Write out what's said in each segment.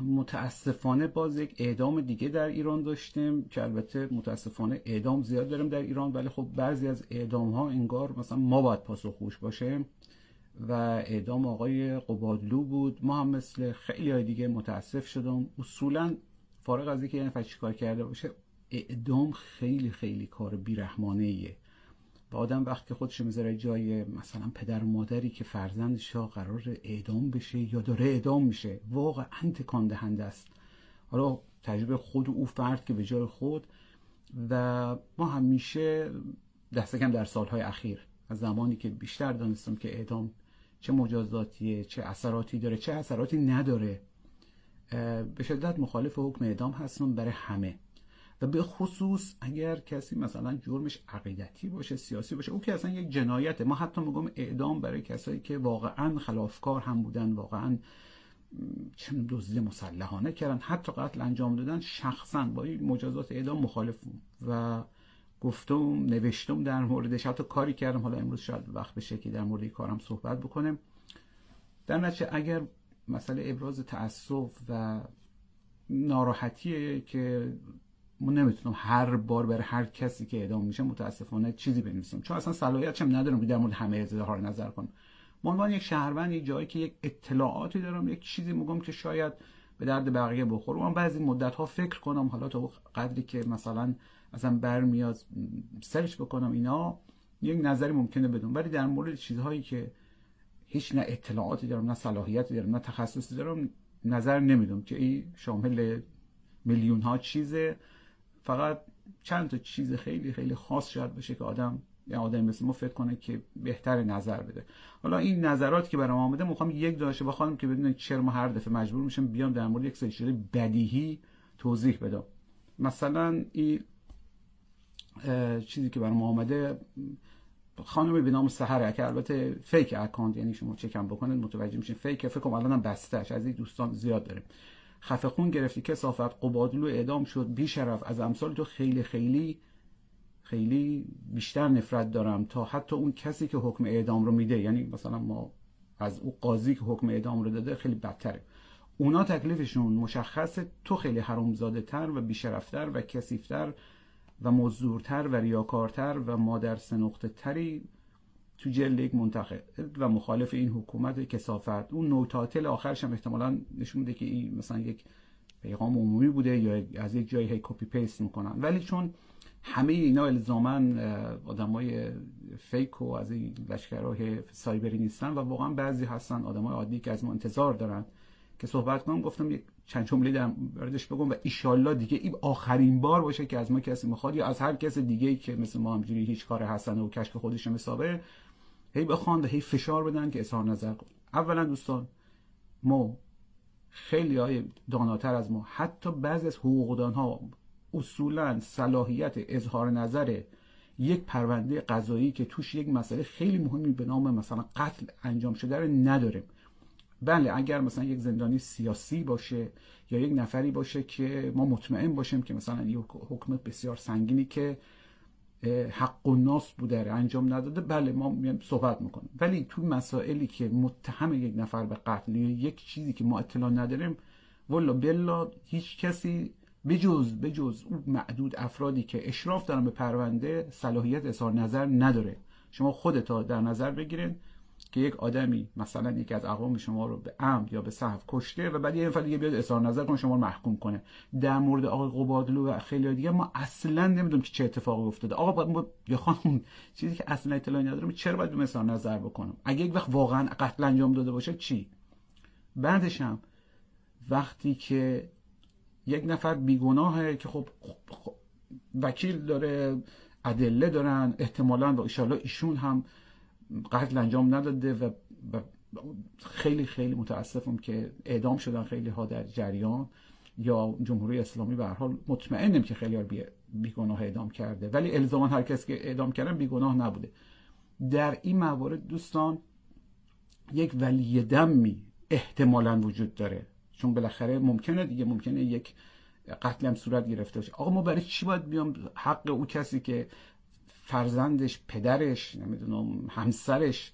متاسفانه باز یک اعدام دیگه در ایران داشتیم که البته متاسفانه اعدام زیاد داریم در ایران ولی خب بعضی از اعدام ها انگار مثلا ما باید پاسخگوش باشیم و اعدام آقای قبادلو بود. ما هم مثل خیلی های دیگه متاسف شدم. اصولا فارغ از اینکه نفر چیکار کرده باشه اعدام خیلی خیلی کار بیرحمانه ایه و آدم وقتی خودش می‌ذاره جای مثلا پدر و مادری که فرزندش قرار اعدام بشه یا داره اعدام میشه واقعا تکان دهنده است. حالا تجربه خود او فرد که به جای خود و ما همیشه دست کم در سالهای اخیر از زمانی که بیشتر دانستم که اعدام چه مجازاتیه چه اثراتی داره چه اثراتی نداره به شدت مخالف حکم اعدام هستم برای همه. و به خصوص اگر کسی مثلا جرمش عقیدتی باشه سیاسی باشه او که اصلا یک جنایته. ما حتی میگم اعدام برای کسایی که واقعا خلافکار هم بودن واقعا چه دزدی مسلحانه کردن حتی قتل انجام دادن شخصا با مجازات اعدام مخالف و گفتم نوشتم در موردش حتی کاری کردم. حالا امروز شاید وقت بشه که در مورد کارم صحبت بکنم. در نتیجه اگر مسئله ابراز تاسف و ناراحتیه که ما نمی‌تونم هر بار برای هر کسی که اعدام میشه متاسفانه چیزی بنویسم چون اصلا صلاحیت هم ندارم که در مورد همه اظهار نظر کنم. من عنوان یک شهروند یک جایی که یک اطلاعاتی دارم یک چیزی میگم که شاید به درد بقیه بخوره. من بعضی مدت ها فکر کنم حالا تا قدری که مثلا اصلا برمیاد سرچ بکنم اینا یک نظری ممکنه بدون ولی در مورد چیزهایی که هیچ نه اطلاعاتی دارم نه صلاحیتی دارم نه تخصصی دارم نظر نمیدم که این شامل میلیون ها چیزه. فقط چند تا چیز خیلی خیلی خاص شاید باشه که آدم یا آدم مثل ما فکر کنه که بهتر نظر بده. حالا این نظرات که برام آمده می‌خوام یک داشته بخوام که بدون چرا ما هر دفعه مجبور میشم بیام در مورد یک سری بدیهی توضیح بدم. مثلا این چیزی که برام آمده خانمی به نام سحر که البته فیک اکانت یعنی شما چکم بکنید متوجه میشین فیک فکر کنم الانم بستهش از این دوستان زیاد داریم. خفه خون گرفتی کسافت قبادلو اعدام شد بیشرف از امثال تو خیلی خیلی خیلی بیشتر نفرت دارم تا حتی اون کسی که حکم اعدام رو میده. یعنی مثلا ما از اون قاضی که حکم اعدام رو داده خیلی بدتره. اونا تکلیفشون مشخصه تو خیلی حرامزاده تر و بیشرفتر و کسیفتر و مزدورتر و ریاکارتر و مادر سنخته تری تو جلد یک منتقد و مخالف این حکومت کسافت اون نوتاتل آخرش هم احتمالا نشون میده که این مثلا یک پیغام عمومی بوده یا از یک جایی هی copy paste می‌کنن. ولی چون همه اینا الزاما آدمای fake و از این لشکرهای سایبری نیستن و واقعا بعضی هستن آدمای عادی که از ما انتظار دارن که صحبت کنم گفتم یک چند جمله در موردش بگم و ایشالله دیگه این آخرین بار باشه که از ما کسی می‌خواد یا از هر کس دیگه که مثل ما همجوری هیچ کار حسنه و کشک خودش حسابه هی بخوان و هی فشار بدن که اظهار نظر کن اولا دوستان ما خیلی های داناتر از ما حتی بعضی از حقوقدان ها اصولا صلاحیت اظهار نظر یک پرونده قضایی که توش یک مسئله خیلی مهمی به نام مثلا قتل انجام شده رو نداریم بله اگر مثلا یک زندانی سیاسی باشه یا یک نفری باشه که ما مطمئن باشیم که مثلا یک حکم بسیار سنگینی که حق و ناس بوده انجام نداده بله ما صحبت می‌کنیم. ولی تو مسائلی که متهم یک نفر به قتل یا یک چیزی که ما اطلاع نداریم والا بلا هیچ کسی بجز بجز اون معدود افرادی که اشراف دارن به پرونده صلاحیت اظهار نظر نداره. شما خودتا در نظر بگیرین. که یک آدمی مثلا یکی از اقوام شما رو به عمد یا به صحف کشته و بعد یه نفر دیگه بیاد اظهار نظر کنه شما رو محکوم کنه. در مورد آقای قبادلو و خیلی دیگه ما اصلا نمی‌دونیم که چه اتفاقی افتاده. آقا ما یا خانم چیزی که اصلا اطلاعی ندارم چرا باید اظهار نظر بکنم؟ اگه یک وقت واقعا قتل انجام داده باشه چی؟ بعدش هم وقتی که یک نفر بیگناهه که خب, خب وکیل داره ادله دارن احتمالا با ایشالا ایشون هم قتل انجام نداده و خیلی خیلی متاسفم که اعدام شدن خیلی ها در جریان یا جمهوری اسلامی به هر حال مطمئنم که خیلی ها بیگناه اعدام کرده. ولی الزاما هر کسی که اعدام کردن بیگناه نبوده. در این موارد دوستان یک ولی دمی احتمالا وجود داره. چون بالاخره ممکنه دیگه ممکنه یک قتل هم صورت گرفته باشه. آقا ما برای چی باید بیام حق او کسی که فرزندش پدرش نمی‌دونم همسرش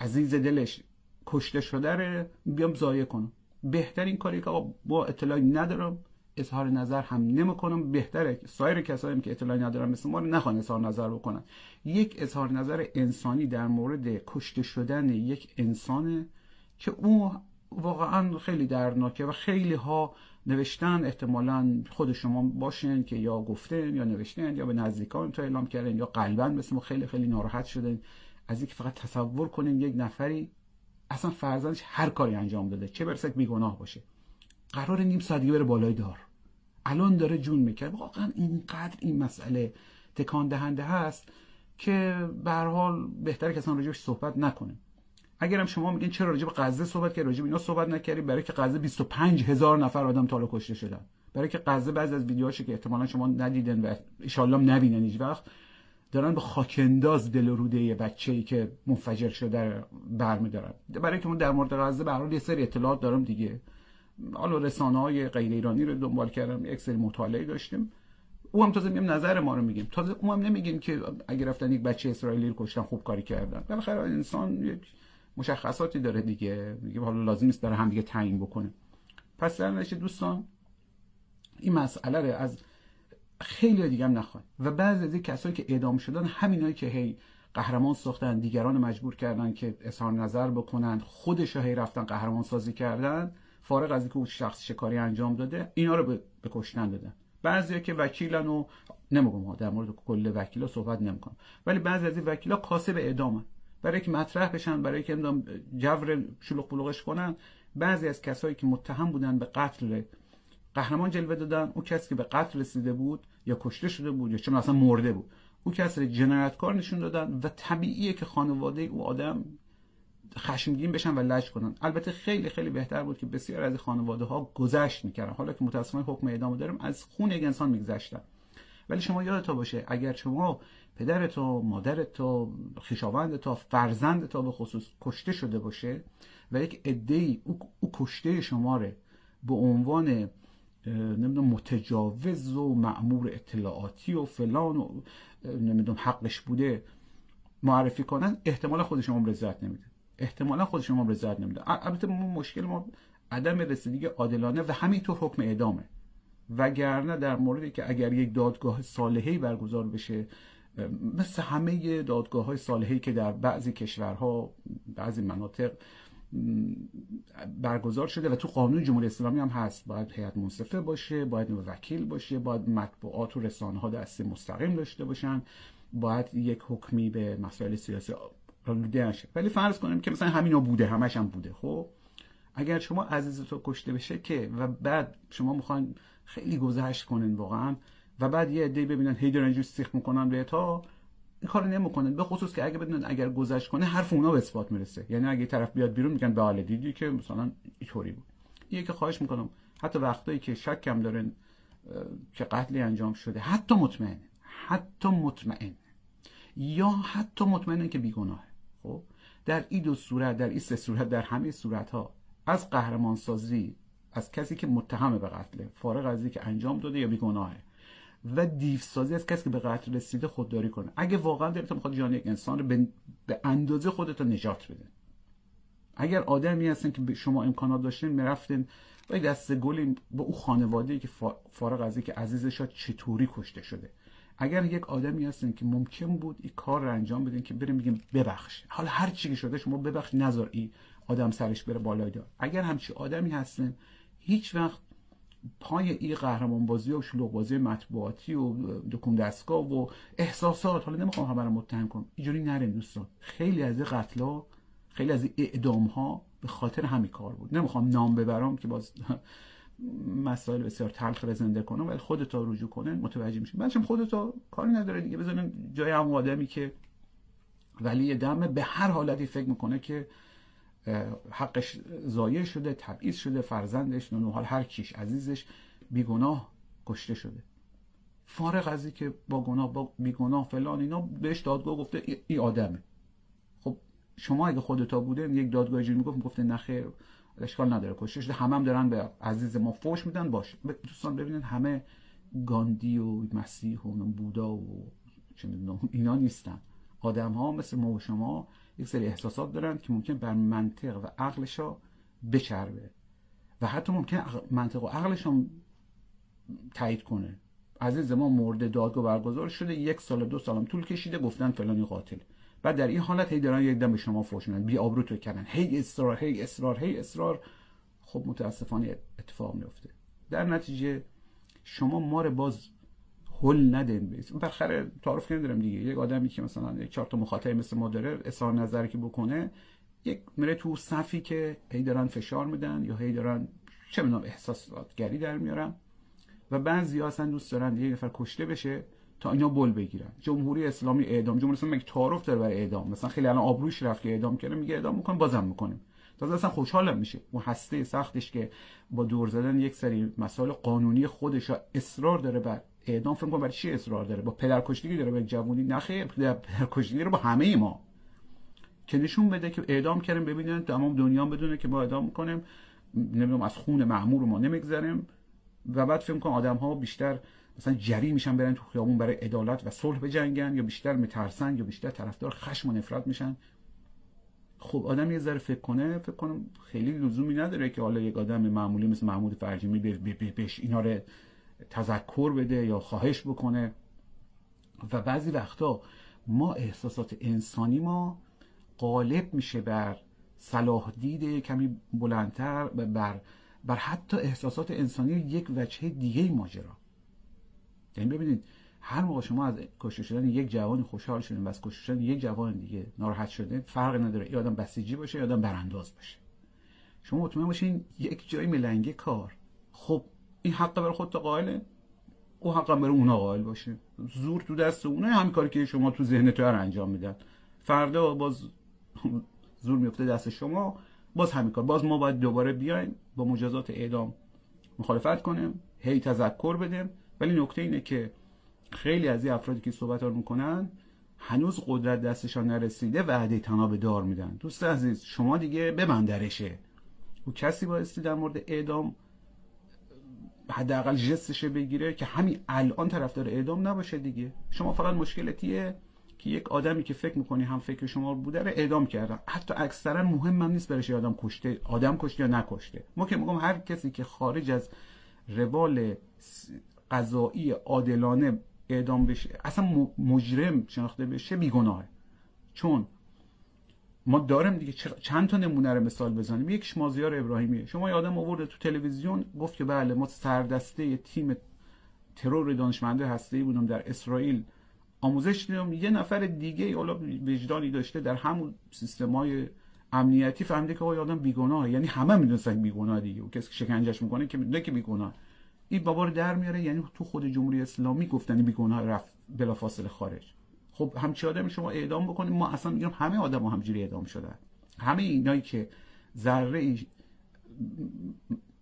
عزیز دلش کشته شده رو بیام زایه کنم. بهترین کاری که با اطلاعی ندارم اظهار نظر هم نمی‌کنم. بهتره سایر کسایی که اطلاعی ندارن مثل ما نخوان اظهار نظر بکنن. یک اظهار نظر انسانی در مورد کشته شدن یک انسانه که او واقعا خیلی درناکه و خیلی ها نوشتن احتمالا خود شما باشین که یا گفتن یا نوشتن یا به نزدیکان تو اعلام کردن یا قلبا مثل ما خیلی خیلی ناراحت شدن از اینکه فقط تصور کنین یک نفری اصلا فرزندش هر کاری انجام داده چه برسه بیگناه باشه. قرار نیم ساعت بره بالای دار. الان داره جون می‌کرد. واقعا اینقدر این مسئله تکان دهنده هست که به هر حال بهتره که اصلا راجبش صحبت نکنیم اگرم شما میگین چرا راجب غزه صحبت کردی راجب اینا صحبت نکردی برای که غزه 25 هزار نفر آدم تالا کشته شدن. برای که غزه بعضی از ویدیوهاش که احتمالا شما ندیدن و ان نبینن هیچ وقت دارن به خاکنداز دل روده بچه ای که منفجر شده برمیدارن. برای که من در مورد غزه به یه سری اطلاعات دارم دیگه. حالا رسانه های غیر ایرانی رو دنبال کردم یک سری مطالعه داشتیم. او هم تازه میگم نظر ما رو میگیم. تازه او هم نمیگیم که اگر رفتن یک بچه اسرائیلی رو کشتن خوب کاری کردن. بالاخره انسان یک مشخصاتی داره دیگه. میگه حالا لازم نیست داره هم دیگه تعیین بکنه. پس در دوستان این مسئله رو از خیلی دیگه هم نخواهیم. و بعضی از کسایی که اعدام شدن همینایی که هی قهرمان ساختن دیگران مجبور کردن که اظهار نظر بکنن خودش هی رفتن قهرمان سازی کردن فارغ از اینکه او شخص شکاری انجام داده اینا رو به کشتن دادن. بعضیا که وکیلن و نمیگم در مورد کل وکیلا صحبت نمی‌کنم. ولی بعضی از وکیلا کاسب اعدامن. برای که مطرح بشن برای که جور شلوغ بلوغش کنن. بعضی از کسایی که متهم بودن به قتل قهرمان جلوه دادن او کسی که به قتل رسیده بود یا کشته شده بود یا چون اصلا مرده بود. او کسی جنایتکار نشون دادن و طبیعیه که خانواده او آدم خشمگین بشن و لج کنن. البته خیلی خیلی بهتر بود که بسیار از خانواده ها گذشت می‌کردن. حالا که متاسفانه حکم اعدام داریم از خون یک انسان میگذشتن. ولی شما یادتا باشه اگر شما پدر تو مادر تو خویشاوند تو فرزند تو به خصوص کشته شده باشه و یک عده او, او کشته شماره به عنوان نمی‌دونم متجاوز و معمور اطلاعاتی و فلان و نمی‌دونم حقش بوده معرفی کنن احتمال خود شما رضایت نمیده. احتمالا خود شما رضایت نمیده. البته مشکل ما عدم رسیدگی عادلانه و همینطور حکم اعدامه. وگرنه در موردی که اگر یک دادگاه صالحی برگزار بشه مثل همه دادگاه های صالحی که در بعضی کشورها بعضی مناطق برگزار شده و تو قانون جمهوری اسلامی هم هست. باید هیئت منصفه باشه باید وکیل باشه باید مطبوعات و رسانه ها دست مستقیم داشته باشن. باید یک حکمی به مسائل سیاسی آلوده نشه. ولی فرض کنیم که مثلا همینا بوده همش هم بوده. خب اگر شما عزیز تو کشته بشه که و بعد شما می‌خواین خیلی گذشت کنین واقعا و بعد یه عده ببینن هی دارن اینجوری سیخ می‌کنن به این کارو نمی‌کنن. به خصوص که اگه بدونن اگر گذشت کنه حرف اونا به اثبات می‌رسه. یعنی اگه طرف بیاد بیرون میگن بله دیدی که مثلا اینطوری بود. یه که خواهش می‌کنم حتی وقتایی که شکم دارن که قتلی انجام شده حتی مطمئن حتی مطمئن یا حتی مطمئن که بیگناهه. خب؟ در این دو صورت در این سه صورت در همه صورت ها از قهرمان سازی از کسی که متهم به قتله فارغ از که انجام داده یا بیگناهه. و دیف سازی از کسی که به قتل رسیده خودداری کنه. اگه واقعا دلتون می‌خواد جان یک انسان رو به, اندازه خودت نجات بده. اگر آدمی هستن که شما امکانات داشتین می‌رفتین با دست گلی با او خانواده که فارغ از که عزیزش چطوری کشته شده. اگر یک آدمی هستن که ممکن بود این کار رو انجام بدین که بریم بگیم ببخش. حالا هر چی که شده شما ببخش نذار این آدم سرش بره بالای دار اگر همچی آدمی هستن هیچ وقت پای این قهرمان بازی و شلوغ بازی مطبوعاتی و دکون دستگاه و احساسات. حالا نمی‌خوام همه رو متهم کنم. اینجوری نرین دوستان. خیلی از قتلا خیلی از اعدام ها به خاطر همین کار بود. نمی‌خوام نام ببرم که باز مسائل بسیار تلخ رو زنده کنم ولی خودتا رجوع کنن متوجه میشین بعدش خودتا کاری نداره دیگه. بزنین جای هم آدمی که ولی دمه به هر حالتی فکر می‌کنه که حقش ضایع شده تبعیض شده فرزندش حال هر کیش عزیزش بیگناه کشته شده. فارغ از که با گناه با بیگناه فلان اینا بهش دادگاه گفته ای, آدمه. خب شما اگه خودتا بوده یک دادگاه جوری می‌گفت می‌گفته نخیر اشکال نداره کشته شده همه هم دارن به عزیز ما فوش میدن باشه دوستان ببینید همه گاندی و مسیح و بودا و چه اینا نیستن. آدم ها مثل ما و شما یک سری احساسات دارن که ممکن بر منطق و عقلشا بچربه. و حتی ممکن منطق و عقلش هم تایید کنه. عزیز ما مورد دادگاه برگزار شده یک سال دو سالم طول کشیده گفتن فلانی قاتل. بعد در این حالت هی دارن یک دم به شما فوش میدن بی آبرو تو کردن. هی اصرار هی اصرار هی اصرار. خب متاسفانه اتفاق میفته در نتیجه شما ما رو باز هل بیس بالاخره تعارف نمیدارم دیگه. یک آدمی که مثلا یک چهار تا مخاطب مثل ما داره اظهار نظری که بکنه یک میره تو صفی که هی دارن فشار میدن یا هی دارن چه می‌دونم احساساتگری در میارن و بعضی اصلا دوست دارن یه نفر کشته بشه تا اینا بل بگیرن. جمهوری اسلامی اعدام جمهوری اسلامی یک تعارف داره برای اعدام؟ مثلا خیلی الان آبروش رفت که اعدام کنه میگه اعدام می‌کنه بازم می‌کنیم. تازه اصلا خوشحالم میشه. اون هسته سختش که با دور زدن یک سری مسائل قانونی خودش اصرار داره بر اعدام فکر کنم برای چی اصرار داره؟ با پدرکشتگی داره به جوونی نخیر پدرکشتگی رو با همه ما. که نشون بده که اعدام کردیم ببینن تمام دنیا بدونه که ما اعدام می‌کنیم. نمی‌دونم از خون معمور ما نمیگذریم. و بعد فکر کنم آدم ها بیشتر مثلا جری میشن برن تو خیابون برای عدالت و صلح بجنگن یا بیشتر میترسن یا بیشتر طرفدار خشم و نفرت میشن. خب آدم یه ذره فکر کنه فکر کنم خیلی لزومی نداره که حالا یک آدم معمولی مثل محمود فرجیمی بهش اینا رو تذکر بده یا خواهش بکنه. و بعضی وقتا ما احساسات انسانی ما غالب میشه بر صلاح دید کمی بلندتر بر بر حتی احساسات انسانی یک وجه دیگه ماجرا. یعنی ببینید هر موقع شما از کشته شدن یک جوان خوشحال شدین و از کشته شدن یک جوان دیگه ناراحت شده فرق نداره. یا آدم بسیجی باشه یا آدم برانداز باشه. شما مطمئن باشین یک جای ملنگه کار. خب این حق برای خودت قائله او حق برای اونا قائل باشه. زور تو دست اونه همین کاری که شما تو ذهن تو انجام میدن. فردا باز زور میفته دست شما باز همین کار. باز ما باید دوباره بیایم با مجازات اعدام مخالفت کنیم هی تذکر بدیم. ولی نکته اینه که خیلی از این افرادی که صحبت می‌کنن هنوز قدرت دستشان نرسیده وعده تناب دار میدن. دوست عزیز شما دیگه ببندرشه. او کسی بایستی در مورد اعدام حداقل جستش بگیره که همین الان طرفدار اعدام نباشه دیگه. شما فقط مشکلتیه که یک آدمی که فکر می‌کنی هم فکر شما بوده رو اعدام کردن. حتی اکثرا مهم هم نیست برش آدم کشته آدم کشته یا نکشته. ما که میگم هر کسی که خارج از روال قضایی عادلانه اعدام بشه اصلا مجرم شناخته بشه بیگناهه. چون ما داریم دیگه چند تا نمونه رو مثال بزنیم. یکیش مازیار ابراهیمیه. شما یه آدم آورده تو تلویزیون گفت که بله ما سردسته تیم ترور دانشمنده هسته بودم در اسرائیل. آموزش دیدم. یه نفر دیگه حالا وجدانی داشته در همون سیستمای امنیتی فهمیده که آدم بیگناه. یعنی همه می‌دونستن بیگناه دیگه. و کسی که شکنجهش می‌کنه که می‌دونه که بیگناه. این بابا رو در میاره. یعنی تو خود جمهوری اسلامی گفتن بیگناه رفت بلافاصله خارج. خب همچی آدمی شما اعدام بکنید ما اصلا میگم همه آدم ها همجوری اعدام شدن. همه اینایی که ذره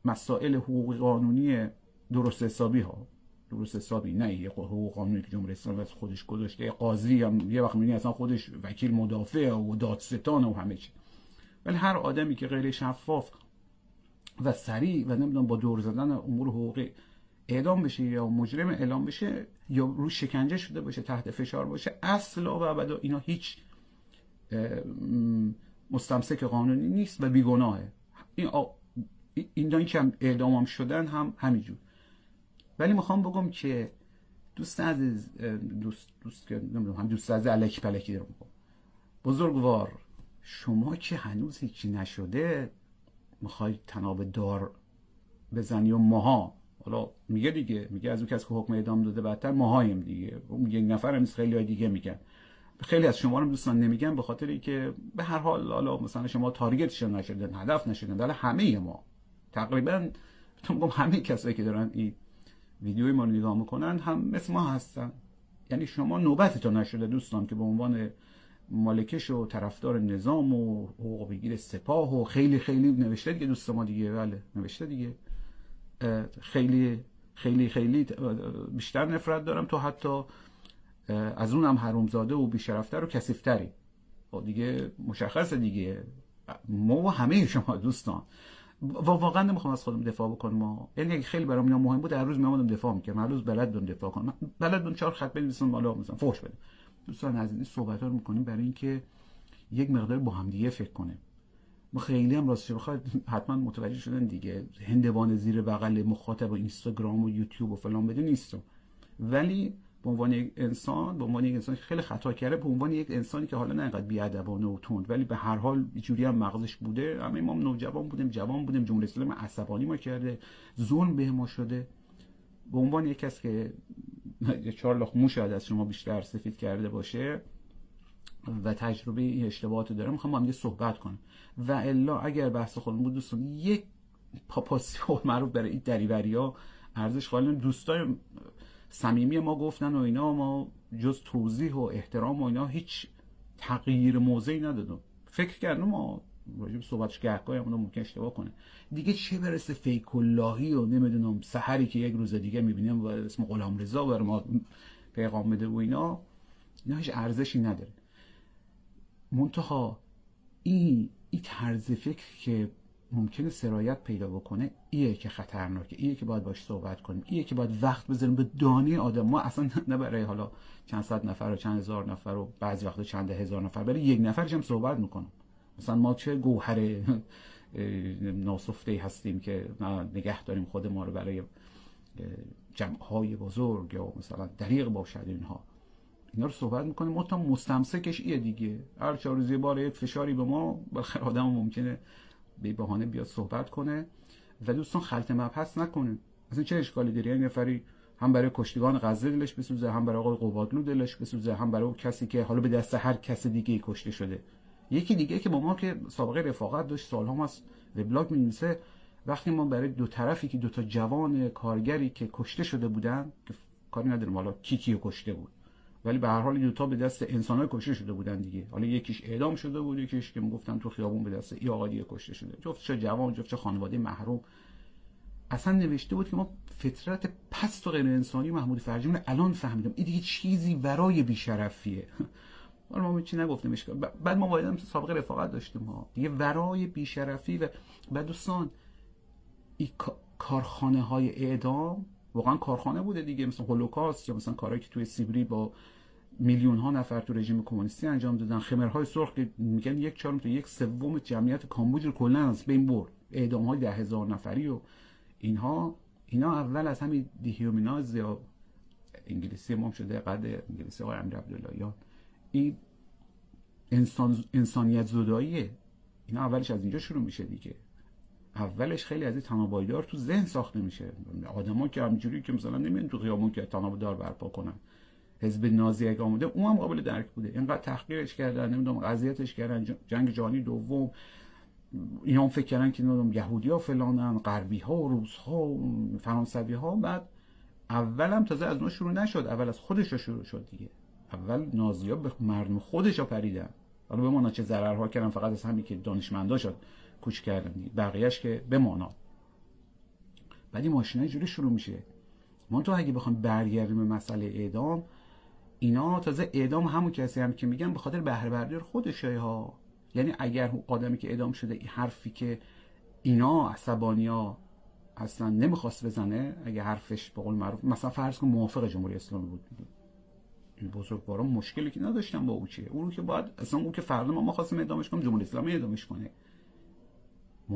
مسائل حقوق قانونی درست حسابی ها. درست حسابی نه یه حقوق قانونی که جمهوری اسلامی خودش گذاشته قاضی هم یه وقت می‌بینی اصلا خودش وکیل مدافع و دادستان و همه چی. ولی هر آدمی که غیر شفاف و سریع و نمی‌دونم با دور زدن امور حقوقی اعدام بشه یا مجرم اعلام بشه یا رو شکنجه شده باشه تحت فشار باشه اصلا و ابدا اینا هیچ مستمسک قانونی نیست و بیگناهه. این این که هم اعدام هم شدن هم همینجور ولی می‌خوام بگم که دوست عزیز دوست دوست که نمی‌دونم هم دوست عزیز الکی پلکی دارم بزرگوار شما که هنوز هیچی نشده می‌خوای تناب دار بزنی و ماها حالا میگه دیگه میگه از اون کسی که حکم اعدام داده بدتر ماهایم دیگه. اون یک نفر هم خیلی های دیگه میگن. خیلی از شما رو دوستان نمیگن به خاطر که به هر حال حالا مثلا شما تارگتشون نشدن هدف نشدن ولی همه ما. تقریبا تو همه کسایی که دارن این ویدیوی ما رو نگاه می‌کنن هم مثل ما هستن. یعنی شما نوبتتون نشده دوستان که به عنوان مالکش و طرفدار نظام و حقوق بگیر سپاه و خیلی خیلی نوشته دیگه دوست ما دیگه. بله نوشته دیگه. خیلی خیلی خیلی بیشتر نفرت دارم تو حتی از اونم حرومزاده و بیشرفتر و کسیفتری خب دیگه مشخصه دیگه. ما و همه شما دوستان. و واقعا نمی‌خوام از خودم دفاع بکنم. یعنی خیلی برام اینا مهم بود هر روز میامدم دفاع می‌کردم. هر روز بلد بودم دفاع کنم. بلد بودم چهار خط بنویسم بالا مثلا فوش بدم. دوستان از این صحبت رو می‌کنیم برای اینکه یک مقدار با همدیگه فکر کنیم. ما خیلی هم راستش بخواد حتما متوجه شدن دیگه. هندوان زیر بغل مخاطب و اینستاگرام و یوتیوب و فلان بده نیستم ولی به عنوان یک انسان به عنوان یک انسان خیلی خطا کرده به عنوان یک انسانی که حالا نه انقدر بیادبانه و تند ولی به هر حال جوری هم مغزش بوده. همه ما نوجوان بودیم جوان بودیم جمهوری اسلامی عصبانی ما کرده. ظلم به ما شده. به عنوان یک کس که چهار لاخ مو شاید از شما بیشتر سفید کرده باشه و تجربه این اشتباهات داره. می‌خوام با هم صحبت کنم. و الا اگر بحث خودمون بود دوستان یک پاپاسیون معروف برای این دریوری ها ارزش قائل دوستای صمیمی ما گفتن و اینا ما جز توضیح و احترام و اینا هیچ تغییر موضعی ندادم فکر کردم ما راجب صحبتش گهگاهی هم ممکن اشتباه کنه. دیگه چه برسه فیک اللهی و نمی‌دونم سحری که یک روز دیگه می‌بینیم و اسم غلام رضا بر ما پیغام بده و اینا اینا هیچ ارزشی نداره. منتها این این طرز فکر که ممکنه سرایت پیدا بکنه ایه که خطرناکه ایه که باید باش صحبت کنیم ایه که باید وقت بذاریم به دانه آدم. ما اصلا نه برای حالا چند صد نفر و چند هزار نفر و بعضی وقتا چند هزار نفر برای یک نفرش هم صحبت می‌کنم. مثلا ما چه گوهر ناسفته هستیم که نگه داریم خود ما رو برای جمعهای بزرگ یا مثلا دریق باشد اینها. اینا رو صحبت می‌کنیم. ما تا مستمسکش ایه دیگه. هر چهار روز بار یک فشاری به ما بالاخره آدم ممکنه به بهانه بیاد صحبت کنه. و دوستان خلط مبحث نکنه. مثلا چه اشکالی داره؟ یه نفری هم برای کشتگان غزه دلش بسوزه هم برای آقای قبادلو دلش بسوزه هم برای کسی که حالا به دست هر کس دیگه کشته شده. یکی دیگه که با ما که سابقه رفاقت داشت سالها از وبلاگ می‌نویسه وقتی ما برای دو طرفی که دو تا جوان کارگری که کشته شده بودن که کاری نداریم حالا کی کیو کشته بود. ولی به هر حال تا به دست انسانای کشته شده بودن دیگه. حالا یکیش اعدام شده بود یکیش که می‌گفتن تو خیابون به دست ای آقا دیگه کشته شده. جفت چه جوان جفت چه خانواده محروم. اصلا نوشته بود که ما فطرت پست و غیر انسانی محمود فرجی الان فهمیدم. این دیگه چیزی برای بیشرفیه. حالا ما چی نگفتیم؟ بعد ما باید سابقه رفاقت داشتیم ها. دیگه ورای بیشرفی و بعد دوستان این کارخانه های اعدام واقعا کارخانه بوده دیگه مثلا هولوکاست یا مثلا کارهایی که توی سیبری با میلیون ها نفر تو رژیم کمونیستی انجام دادن. خمرهای سرخ که میگن یک چهارم تا یک سوم جمعیت کامبوج رو کلا از بین برد. اعدام های ده هزار نفری و اینها اینا اول از همین دیهیومیناز یا انگلیسی ما شده قد انگلیسی آقای امیر عبداللهیان این انسان انسانیت زداییه اینا اولش از اینجا شروع میشه دیگه. اولش خیلی از این تنابایدار تو ذهن ساخته میشه. آدما که همجوری که مثلا نمیان تو خیابون که تنابدار برپا کنن. حزب نازی اگه آمده اون هم قابل درک بوده. اینقدر تحقیرش کردن نمی‌دونم قضیتش کردن. جنگ جهانی دوم. اینا هم فکر کردن که نمی‌دونم یهودی ها فلانن غربی ها و روس ها و فرانسوی ها بعد اولم تازه از اون شروع نشد. اول از خودش شروع شد دیگه. اول نازی ها به مردم خودش ها پریدن. حالا بمانا چه ضررها کردن فقط از همین که دانشمندا شد کوچ کردن. بقیهش که بمانا. بعد این ماشینه جوری شروع میشه. ما تو اگه بخوام برگردیم به مسئله اعدام اینا تازه اعدام همون کسی هم که میگن به خاطر بهره برداری خودشه ها. یعنی اگر آدمی که اعدام شده این حرفی که اینا عصبانیا اصلا نمی‌خواست بزنه اگه حرفش به قول معروف مثلا فرض کن موافق جمهوری اسلامی بود. این بزرگواران مشکلی که نداشتن با او چیه؟ اون که باید اصلا اون که فردا ما خواستیم اعدامش کنیم جمهوری اسلامی اعدامش کنه.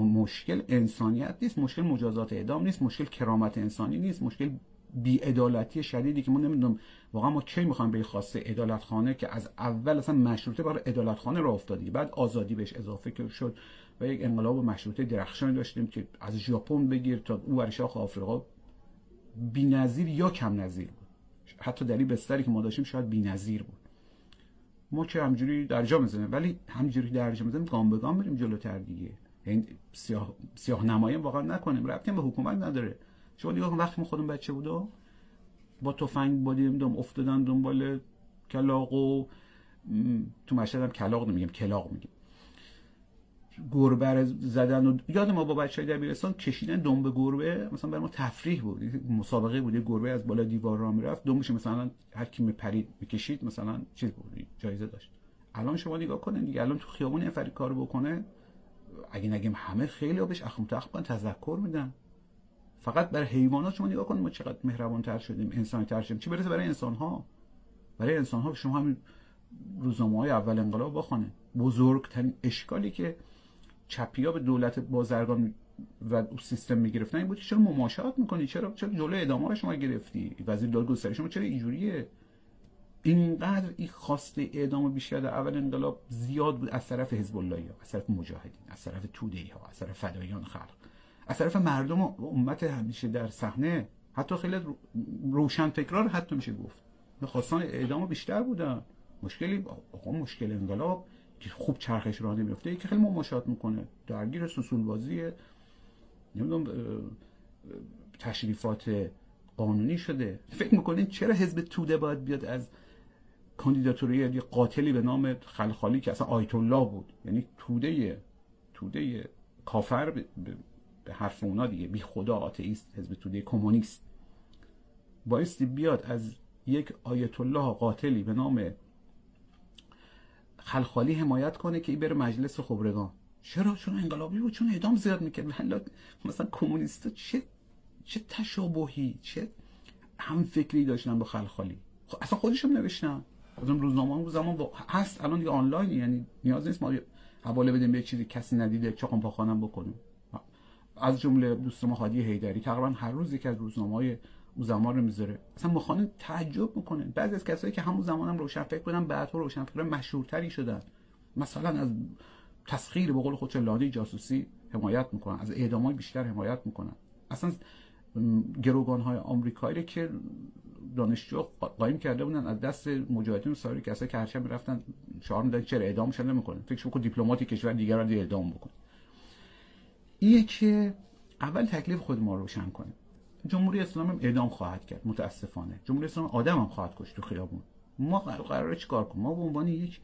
مشکل انسانیت نیست مشکل مجازات اعدام نیست مشکل کرامت انسانی نیست مشکل بیعدالتی شدیدی که ما نمی‌دونم واقعا ما کی می‌خوایم به خواسته عدالت خانه که از اول اصلا مشروطه برای عدالت خانه را افتادی بعد آزادی بهش اضافه شد و یک انقلاب مشروطه درخشانی داشتیم که از ژاپن بگیر تا او ورشاخ آفریقا. بی‌نظیر یا کم نظیر بود. حتی در این بستری که ما داشتیم شاید بی‌نظیر بود. ما که همجوری درجا می‌زنیم ولی همجوری درجا می‌زنیم گام به گام بریم جلوتر دیگه. یعنی سیاه, سیاه نمایی واقعا نکنیم. ربطی به حکومت نداره. شما نگاه وقتی ما خودمون بچه بودم با تفنگ بادیم دم افتادن دنبال کلاق و تو مشهد هم کلاق نمیگیم کلاق میگیم گربه زدن و یاد ما با بچه های دبیرستان کشیدن دنبه گربه مثلا برای ما تفریح بود. مسابقه بود گربه از بالا دیوار را می‌رفت دنبش مثلا هر کی میپرید می‌کشید مثلا چیز بود جایزه داشت. الان شما نگاه کنید دیگه الان تو خیابون یه کارو بکنه اگه نگیم همه خیلی بهش اخم تخم تذکر میدن. فقط برای حیوانات شما نگاه کنید ما چقدر مهربان تر شدیم انسانی تر شدیم. چی برسه برای انسان ها برای انسان ها شما همین روزنامه های اول انقلاب بخونه. بزرگترین اشکالی که چپیا به دولت بازرگان و سیستم می‌گرفتن این بود چرا مماشات می‌کنی؟ چرا چرا جلوی ادامه شما گرفتی؟ وزیر دادگستری شما چرا اینجوریه؟ اینقدر این خواست اعدام بیشتر در اول انقلاب زیاد بود از طرف حزب الله از طرف مجاهدین از طرف توده ها از طرف فدایان خلق. از طرف مردم و امت همیشه در صحنه حتی خیلی روشن فکرار حتی میشه گفت. خواستان اعدام بیشتر بودن. مشکلی آقا مشکل انقلاب که خوب چرخش راه نمیفته که خیلی مماشات می‌کنه. درگیر سسول بازی نمی‌دونم تشریفات قانونی شده. فکر می‌کنین چرا حزب توده باید بیاد از کاندیداتوری یه قاتلی به نام خلخالی که اصلا آیت الله بود. یعنی توده توده کافر به حرف اونا دیگه. بی خدا آتئیست حزب توده کمونیست. بایستی بیاد از یک آیت الله قاتلی به نام خلخالی حمایت کنه که این بره مجلس خبرگان. چرا؟ چون انقلابی بود چون اعدام زیاد می‌کرد. مثلا کمونیستا چه چه تشابهی چه هم فکری داشتن با خلخالی؟ خب اصلا خودشون نوشتن. از اون روزنامه اون زمان با هست الان دیگه آنلاین یعنی نیاز نیست ما حواله بدیم به چیزی کسی ندیده چاقم پاخانم بکنیم. از جمله دوست ما هادی حیدری تقریبا هر روز یکی از روزنامه‌های اون زمان رو می‌ذاره. اصلا مخانه تعجب می‌کنه. بعضی از کسایی که همون زمان هم روشن فکر بودن بعدها روشن فکر مشهورتری شدن. مثلا از تسخیر به قول خودش لاده جاسوسی حمایت می‌کنن از اعدامای بیشتر حمایت می‌کنن. اصلا گروگان های آمریکایی که دانشجو قایم کرده بودن از دست مجاهدین سایر کسایی که هرچند می‌رفتن شعار می‌دادن چرا اعدامشون نمی‌کنن فکر کن دیپلماتی کشور دیگر رو اعدام بکن اینه که اول تکلیف خود ما روشن کنیم جمهوری اسلامی اعدام خواهد کرد متاسفانه. جمهوری اسلامی آدم هم خواهد کشت تو خیابون. ما قراره چیکار کنیم؟ ما به عنوان یک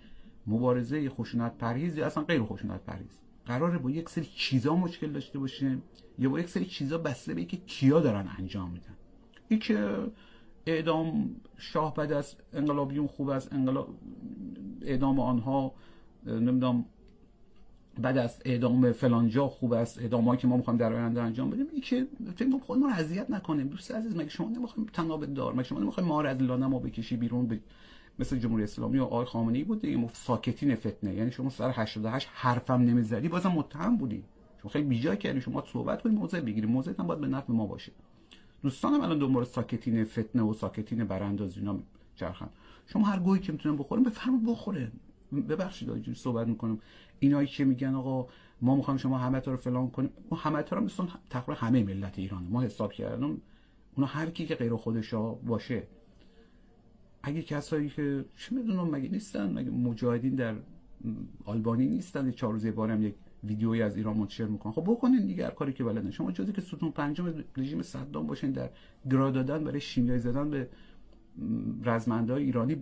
مبارزه خشونت پرهیز یا اصلا غیر خشونت پرهیز. قراره با یک سری چیزا مشکل داشته باشیم یا با یک سری چیزا بسته به که کیا دارن انجام میدن. این اعدام شاه بعد از انقلابیون خوب است انقلاب اعدام آنها نمی‌دونم بعد از اعدام فلان جا خوب است اعدامایی که ما می‌خوایم در آینده انجام بدیم این که فکر خودمون رو اذیت نکنیم. دوست عزیز مگه شما نمی‌خوایم تناب دار مگه شما نمی‌خوایم ما رو ما بکشی بیرون به مثل جمهوری اسلامی و آقای خامنه ای بود دیگه ساکتین فتنه. یعنی شما سر 88 حرفم نمی‌زدی بازم متهم بودی. شما خیلی بیجا کردی شما صحبت کنید موضع بگیری. موضع هم باید به نفع ما باشه. دوستانم الان دنبال ساکتین فتنه و ساکتین براندازی اینا چرخن. شما هر گویی که می‌تونن بخورن بفرمایید بخورن ببخشید اینجوری صحبت می‌کنم. اینایی که میگن آقا ما می‌خوایم شما همه تا رو فلان کنیم. ما همه تا رو مثلا تقریبا همه ملت ایران ما حساب کردم اونا هر کی که غیر خودشا باشه. اگه کسایی که چه می‌دونم مگه نیستن؟ مگه مجاهدین در آلبانی نیستن؟ چهار روزه بارم یک ویدیویی از ایران منتشر می‌کنن. خب بکنین دیگه کاری که بلدن شما جزی که ستون پنجم رژیم صدام باشین در گرا دادن برای شیمیایی زدن به رزمنده ایرانی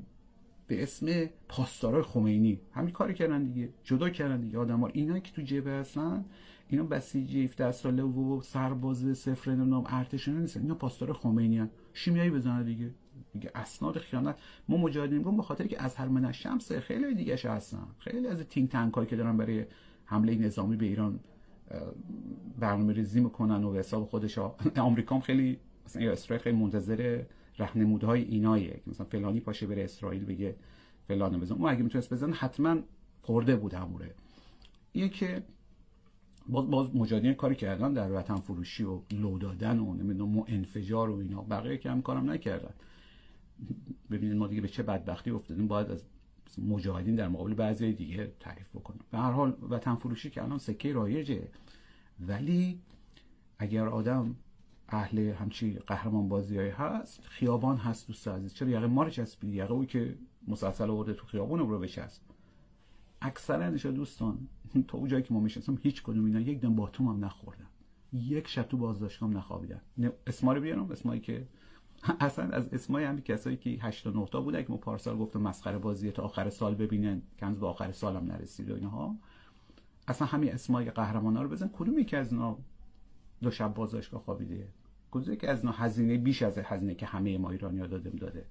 به اسم پاسدارای خمینی. همین کاری کردن دیگه. جدا کردن دیگه. آدم ها اینا که تو جبه هستن اینا بسیجی 17 ساله و سرباز صفر نام ارتش نیستن. اینا پاسدار خمینی هن. شیمیایی بزنه دیگه. دیگه اسناد خیانت. ما مجاهدین رو به خاطر که از هر من شمس خیلی دیگه هستن. خیلی از تینگ تنک که دارن برای حمله نظامی به ایران برنامه ریزی می‌کنن و حساب خودش آمریکا هم خیلی مثلا اسرائیل خیلی منتظر رهنمودهای اینایه که مثلا فلانی پاشه بره اسرائیل بگه فلان بزن. اون اگه می‌تونست بزن حتما خورده بود هموره. اینه که باز, باز مجاهدین کاری کردن در وطن فروشی و لو دادن و نمی‌دونم انفجار و اینا. بقیه که هم کارم نکردن. ببینید ما دیگه به چه بدبختی افتادیم. باید از مجاهدین در مقابل بعضی دیگه تعریف بکنیم. به هر حال وطن فروشی که الان سکه رایجه. ولی اگر آدم اهل همچی قهرمان بازیایی هست خیابان هست دوست عزیز. چرا؟ یقه ما رو یقه اوی که مسلسل آورده تو خیابون رو بچسب. اکثر دوستان تا اون جایی که ما می‌شناسم هیچ کدوم اینا یک دم باتوم هم نخوردن. یک شب تو بازداشتگاه نخوابیدن. اسما رو بیارم اسمایی که اصلا از اسمای همین کسایی که 8 تا 9 تا بوده که ما پارسال گفتم مسخره بازی تا آخر سال ببینن کنز به آخر سال هم نرسید و اینها اصلا همین اسمای قهرمانا رو بزن. کدوم یکی از اینا دو شب بازداشتگاه خوابیده؟ کدوم یکی از اینا هزینه بیش از هزینه که همه ما ایرانی‌ها دادیم داده؟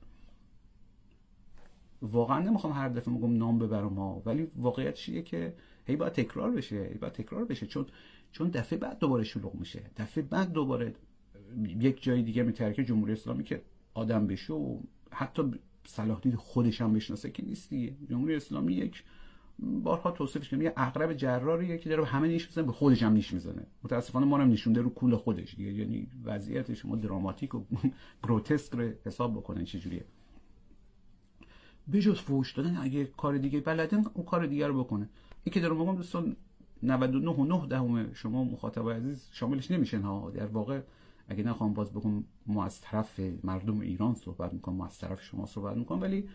واقعا نمی‌خوام هر دفعه میگم نام ببرم ها ولی واقعیت چیه که هی باید تکرار بشه هی باید تکرار بشه. چون چون دفعه بعد دوباره شلوغ میشه. دفعه بعد دوباره یک جای دیگه میترکه جمهوری اسلامی که آدم بشه و حتی صلاح دید خودش هم بشناسه که نیست دیگه. جمهوری اسلامی یک بارها توصیفش کردم یه عقرب جراریه که داره همه نیش می‌زنه به خودش هم نیش می‌زنه. متاسفانه ما هم نشونده رو کول خودش دیگه. یعنی وضعیت شما دراماتیک و گروتسک رو حساب بکنن چجوریه بجز فوش دادن اگه کار دیگه بلدن اون کار دیگه رو بکنه. این که دارم دوستان 99 و 9 دهم شما مخاطب عزیز شاملش نمیشن ها. در واقع اگه نخوام باز بگم ما از طرف مردم ایران صحبت می‌کنم ما از طرف شما صحبت می‌کنم ولی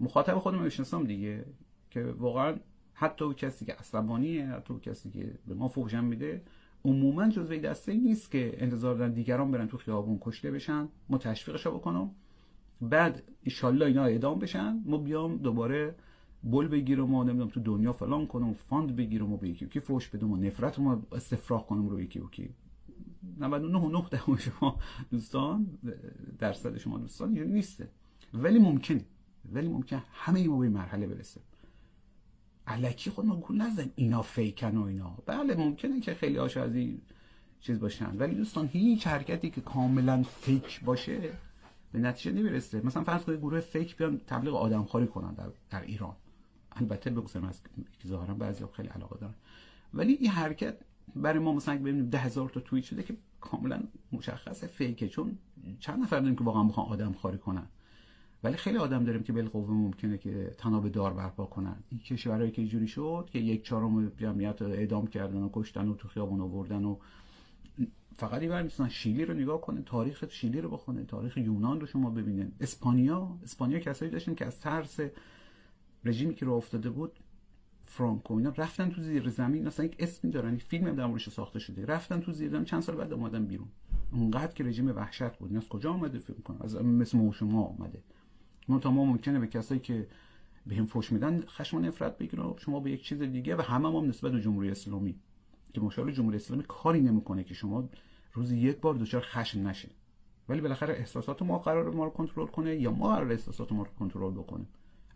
مخاطب خودم می‌شناسم دیگه که واقعا حتی او کسی که عصبانیه حتی او کسی که به ما فوجم میده عموما جزء دسته نیست که انتظار دارن دیگران برن تو خیابون کشته بشن ما تشویقش بکنم. بعد ایشالله اینا اعدام بشن ما بیام دوباره بل بگیرم و نمی‌دونم تو دنیا فلان کنم فاند بگیرم و به یکی که فوش بدم و نفرت ما استفراغ کنم رو یکی و 99.9 شما دوستان درصد شما دوستان اینجوری نیسته. ولی ممکنه ولی ممکن همه ما به مرحله برسه علکی خود ما گول نزن اینا فیکن و اینا. بله ممکنه که خیلی هاش از این چیز باشن. ولی دوستان هیچ حرکتی که کاملا فیک باشه به نتیجه نمی‌رسه. مثلا فرض کنید گروه فیک بیان تبلیغ آدمخواری کنن در, در ایران. البته بگذارم از ظاهرا بعضی خیلی علاقه دارن. ولی این حرکت برای ما مثلا ببینیم ده هزار تا توییت شده که کاملا مشخصه فیکه. چون چند نفر داریم که واقعا بخوان آدم خاری کنن. ولی خیلی آدم داریم که بالقوه ممکنه که تناب دار برپا کنن. این کشورهایی که اینجوری شد که یک چهارم جمعیت اعدام کردن و کشتن و تو خیابون آوردن و فقط این مثلا شیلی رو نگاه کنه تاریخ شیلی رو بخونه تاریخ یونان رو شما ببینید اسپانیا اسپانیا کسایی داشتن که از ترس رژیمی که رو افتاده بود فرانکو اینا رفتن تو زیر زمین مثلا یک اسمی دارن یک فیلم در ساخته شده. رفتن تو زیر زمین چند سال بعد اومدن بیرون. اونقدر که رژیم وحشت بود. از کجا اومده فکر کنم از مثل ما شما اومده. ما تا ما ممکنه به کسایی که به هم فوش میدن خشم و نفرت بگیرن شما به یک چیز دیگه و همه هم نسبت به جمهوری اسلامی که مشابه جمهوری اسلامی کاری نمی‌کنه که شما روزی یک بار دچار خشم نشه. ولی بالاخره احساسات ما قرار ما رو کنترل کنه یا ما قرار احساسات ما رو کنترل بکنه؟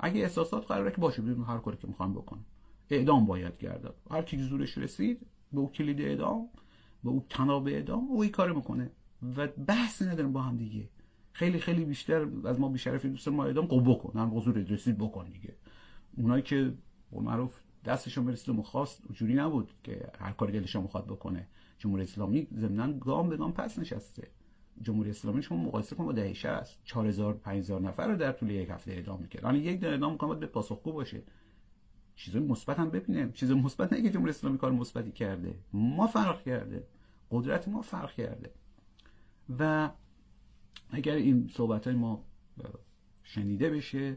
اگه احساسات قراره که باشه هر کاری که می‌خوام بکنم اعدام باید کرد هر کی زورش رسید به او کلید اعدام به او تناب اعدام او این کار می‌کنه. و بحث نداریم با هم دیگه. خیلی خیلی بیشتر از ما بیشرفی دوست ما اعدام قو بکن. هم حضور رسید بکن دیگه. اونایی که معروف دستشون برسید و خواست جوری نبود که هر کاری دلش می‌خواد بکنه. جمهوری اسلامی ضمن گام به گام پس نشسته. جمهوری اسلامی شما مقایسه کن با دهه است 4000 5000 نفر رو در طول یک هفته اعدام می‌کرد. الان یک دونه اعدام می‌کنه به پاسخگو باشه. چیزای مثبت هم ببینیم چیز مثبت نه که جمهوری اسلامی کار مثبتی کرده. ما فرق کرده. قدرت ما فرق کرده. و اگر این صحبت های ما شنیده بشه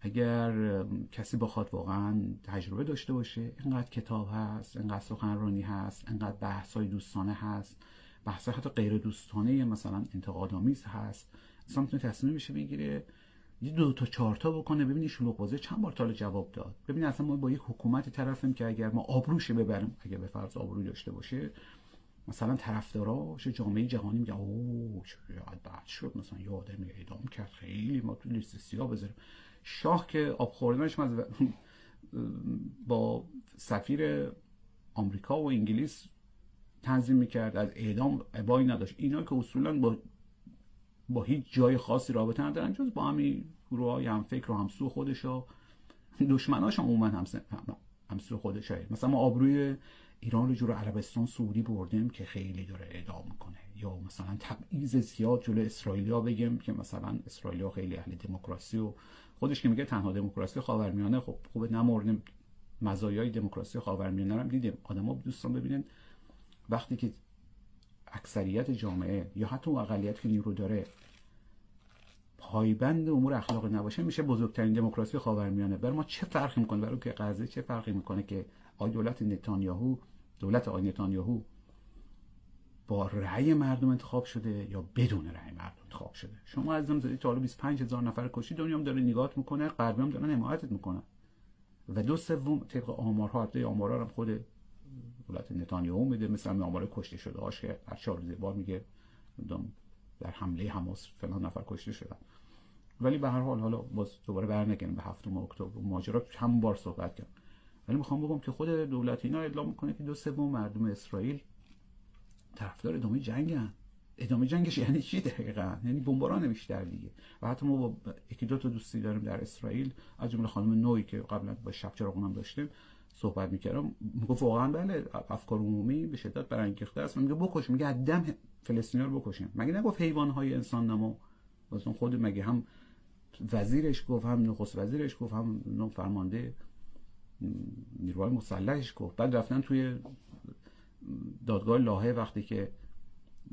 اگر کسی بخواد واقعا تجربه داشته باشه اینقدر کتاب هست اینقدر سخنرانی هست اینقدر بحث های دوستانه هست بحث حتی غیر دوستانه مثلا انتقادآمیز هست اصلا می‌تونه تصمیم میشه بگیره. یه دو تا چهار تا بکنه ببینی شلوغ بازه چند بار تال جواب داد. ببینی اصلا ما با یک حکومت طرفیم که اگر ما آبروش ببریم اگر به فرض آبرو داشته باشه مثلا طرفداراش جامعه جهانی میگه اوه چقدر بد شد مثلا یه آدمی اعدام کرد خیلی ما تو لیست سیاه بذاریم. شاه که آب خوردنش با سفیر آمریکا و انگلیس تنظیم می‌کرد از اعدام ابایی نداشت. اینا که اصولا با با هیچ جای خاصی رابطه ندارن جز با همین گروه هم فکر و همسو خودش و دشمناش هم عموما هم همسو خودش های. مثلا ما آبروی ایران رو جلو عربستان سعودی بردیم که خیلی داره اعدام می‌کنه. یا مثلا تبعیض زیاد جلو اسرائیلیا بگیم که مثلا اسرائیلیا خیلی اهل دموکراسی و خودش که میگه تنها دموکراسی خاورمیانه. خب خوبه نمردیم. مزایای دموکراسی خاورمیانه رو دیدیم. آدما دوستان ببینن وقتی که اکثریت جامعه یا حتی اقلیت که نیرو داره پایبند امور اخلاقی نباشه میشه بزرگترین دموکراسی خاورمیانه. بر ما چه فرقی می‌کنه؟ برای که قضیه چه فرقی می‌کنه که آی دولت نتانیاهو دولت آی نتانیاهو با رأی مردم انتخاب شده یا بدون رأی مردم انتخاب شده؟ شما از زدی تا 25 هزار نفر کشی دنیا هم داره نگاهت می‌کنه غربی هم دارن حمایتت می‌کنن. و دو سوم طبق آمارها حتی آمارها هم خود دولت نتانیاهو میده مثلا آمار کشته شده هاش که هر چهار روز بار میگه. در حمله حماس فلان نفر کشته شدن. ولی به هر حال حالا باز دوباره برنگردیم به هفتم اکتبر. ماجرا هم بار صحبت کردم. ولی می‌خوام بگم که خود دولت اینا اعلام می‌کنه که دو سوم مردم اسرائیل طرفدار ادامه جنگن. ادامه جنگش یعنی چی دقیقا؟ یعنی بمباران بیشتر دیگه. و حتی ما با یکی دو تا دوستی داریم در اسرائیل. از جمله خانم نوی که قبلا با شب چراغون داشتیم صحبت می‌کردم. می‌گفت واقعا بله افکار عمومی به شدت برانگیخته است. میگه بکش میگه دم فلسطینیا رو بکشیم. مگه نگفت حیوان های انسان نما مثلا خود مگه هم وزیرش گفت هم نخست وزیرش گفت هم فرمانده نیروهای مسلحش گفت. بعد رفتن توی دادگاه لاهه وقتی که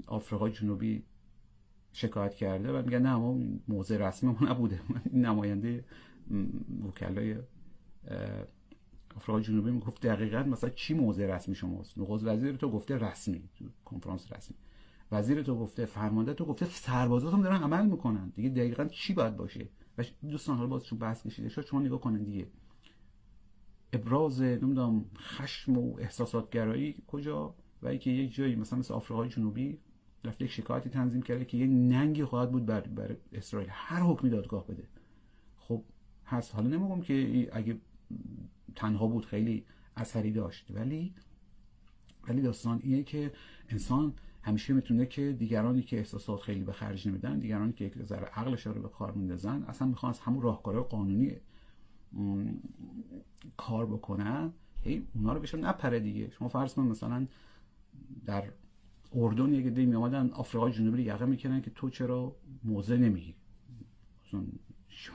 آفریقای جنوبی شکایت کرده. و میگن نه ما موضع رسمی ما نبوده. نماینده وکلای آفریقای جنوبی می‌گفت دقیقا مثلا چی موضع رسمی شماست؟ نخست وزیر تو گفته رسمی کنفرانس رسمی. وزیر تو گفته فرمانده تو گفته سربازات هم دارن عمل می‌کنن. دیگه دقیقا چی باید باشه؟ و دوستان حالا بازشون بحث کشیده شد شما نگاه کنن دیگه. ابراز نمی‌دونم خشم و احساسات گرایی کجا؟ و اینکه یک جایی مثلا مثل آفریقای جنوبی رفته یک شکایتی تنظیم کرده که یه ننگی خواهد بود بر, بر اسرائیل. هر حکمی دادگاه بده. خب هست حالا نمیگم که اگه تنها بود خیلی اثری داشت. ولی ولی داستان اینه که انسان همیشه می‌تونه که دیگرانی که احساسات خیلی به خرج نمیدن دیگرانی که یک ذره عقلش رو به کار میندازن اصلا می‌خوان از همون راهکارهای قانونی کار بکنن هی اونا رو بهشون نپره دیگه. شما فرض کن مثلا در اردن یک دی میامدن آفریقای جنوبی یقه می‌کنن که تو چرا موزه نمی‌گیری؟ مثلا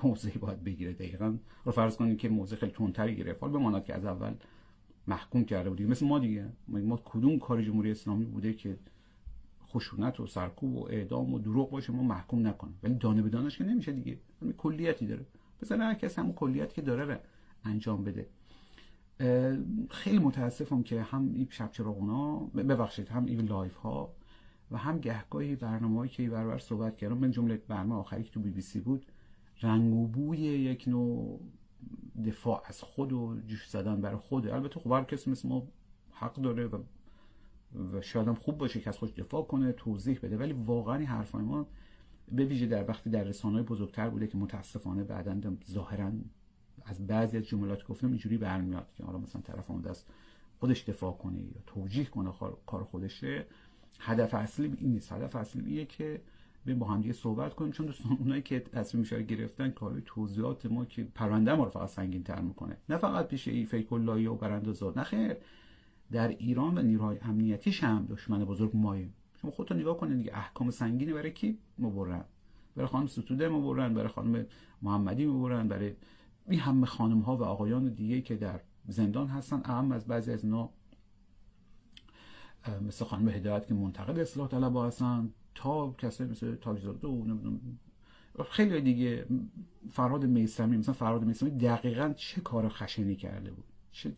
موزه باید بگیره دقیقا. رو فرض کنید که موزه خیلی تندتری گرفت. حال بماند که از اول محکوم کرده بودیم مثل ما دیگه. ما کدوم کار جمهوری اسلامی بوده که خشونت و سرکوب و اعدام و دروغ باشه ما محکوم نکنیم. ولی دانه به دانش که نمیشه دیگه. کلیتی داره. مثلا هر کس همون کلیت که داره رو انجام بده. خیلی متاسفم که هم این شب چراغونا ببخشید هم این live ها و هم گهگاهی برنامه‌ای که برابر صحبت کردم من جمله برنامه آخری که تو بی بی سی بود رنگ و بوی یک نوع دفاع از خود و جوش زدن برای خوده البته خب هر کسی مثل ما حق داره و و شاید هم خوب باشه که از خودش دفاع کنه توضیح بده. ولی واقعا این حرفای ما به ویژه در وقتی در رسانه‌های بزرگتر بوده که متاسفانه بعدا ظاهرا از بعضی از جملات گفتم اینجوری برمیاد که حالا مثلا طرف اون دست خودش دفاع کنه یا توجیه کنه کار خودشه. هدف اصلی این نیست. هدف اصلی اینه که به با هم دیگه صحبت کنیم چون دوستان اونایی که تصمیم میشه گرفتن کار توضیحات ما که پرونده ما رو فقط سنگین تر می‌کنه. نه فقط پیش ای فیک و براندازات نه خیر. در ایران و نیروهای امنیتیش هم دشمن بزرگ ماییم شما خودتون نگاه کنید دیگه احکام سنگینی برای کی مبرن؟ برای خانم ستوده مبرن برای خانم محمدی مبرن برای این همه خانم ها و آقایان دیگه که در زندان هستن. اهم از بعضی از اینا مثل خانم هدایت که منتقد اصلاح طلب هستن تا کسی مثل تاجزاده و نمی‌دونم خیلی دیگه. فراد میسمی مثلا فراد میسمی دقیقا چه کار خشنی کرده بود؟ چه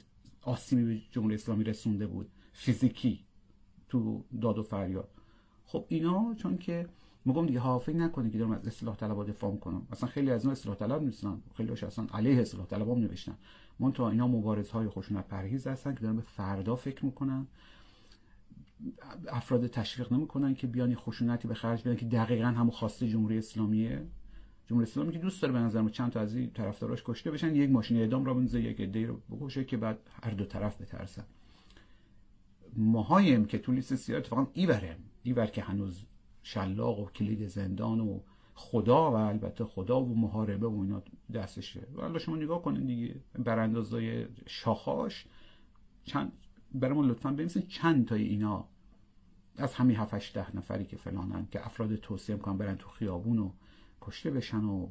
آسیبی به جمهوری اسلامی رسونده بود. فیزیکی تو داد و فریاد. خب اینا چون که میگم دیگه حافظ نکنه که دارم از اصلاح طلبها دفاع کنم مثلا خیلی از اون اصلاح طلب نیستن. خیلی هاش اصلا علیه اصلاح طلب هم نوشتن. من تا اینا مبارز های خشونت پرهیز هستن که دارن به فردا فکر می‌کنن. افراد تشویق نمی‌کنن که بیانی خشونتی به خرج بدن که دقیقا همون خواسته جمهوری اسلامیه. جمهوری اسلامی که دوست داره به نظر چند تا از این طرفداراش کشته بشن یک ماشین اعدام را بنزه یک عده رو بکشه که بعد هر دو طرف بترسن. ماهایم که تو لیست سیاه اتفاقا ایورم ایور که هنوز شلاق و کلید زندان و خدا و البته خدا و محاربه و اینا دستشه. و شما نگاه کنید دیگه براندازای شاخاش چند برامون لطفا بنویسین چند تای اینا از همین 7 ده نفری که فلانن که افراد توصیه می‌کنن برن تو خیابون و کشته بشن و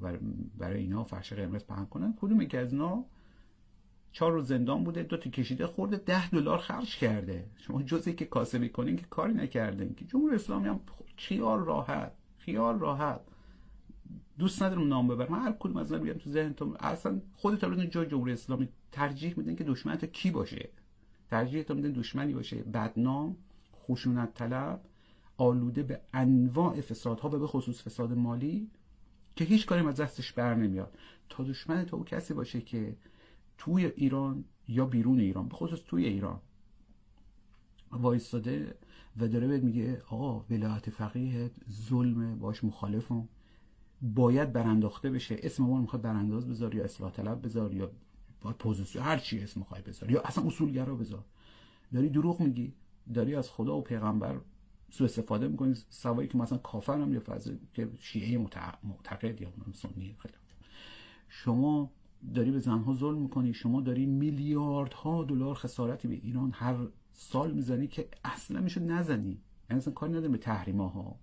برای اینا فرش قرمز پهن کنن. کدوم که از اینا چهار روز زندان بوده دو تا کشیده خورده ده دلار خرج کرده. شما جزی که کاسبی کنین که کاری نکردین که. جمهوری اسلامی هم خیال راحت خیال راحت. دوست ندارم نام ببرم. هر کدوم از بیام تو ذهن تو. اصلا خودت رو جای جمهوری اسلامی ترجیح میدن که دشمنت کی باشه؟ ترجیح تو میدن دشمنی باشه. بدنام خشونت طلب آلوده به انواع فسادها و به خصوص فساد مالی. که هیچ کاری از دستش بر نمیاد. تا دشمن تو کسی باشه که توی ایران یا بیرون ایران به خصوص توی ایران وایستاده و داره بهت میگه آقا ولایت فقیه ظلم باش مخالفم. باید برانداخته بشه. اسم ما می‌خواد برانداز بذار یا اصلاح طلب بذار یا پوزیسیون هر چی اسم می‌خوای بذار یا اصلا اصولگرا بذار. داری دروغ میگی. داری از خدا و پیغمبر سوء استفاده می‌کنید سوایی که مثلا کافر هم یا فضل که شیعه معتقد یا سنی خیلی. شما داری به زنها ظلم می‌کنی. شما داری میلیاردها دلار خسارتی به ایران هر سال می‌زنی که اصلا میشه نزنی. یعنی اصلا کاری نداره به تحریما ها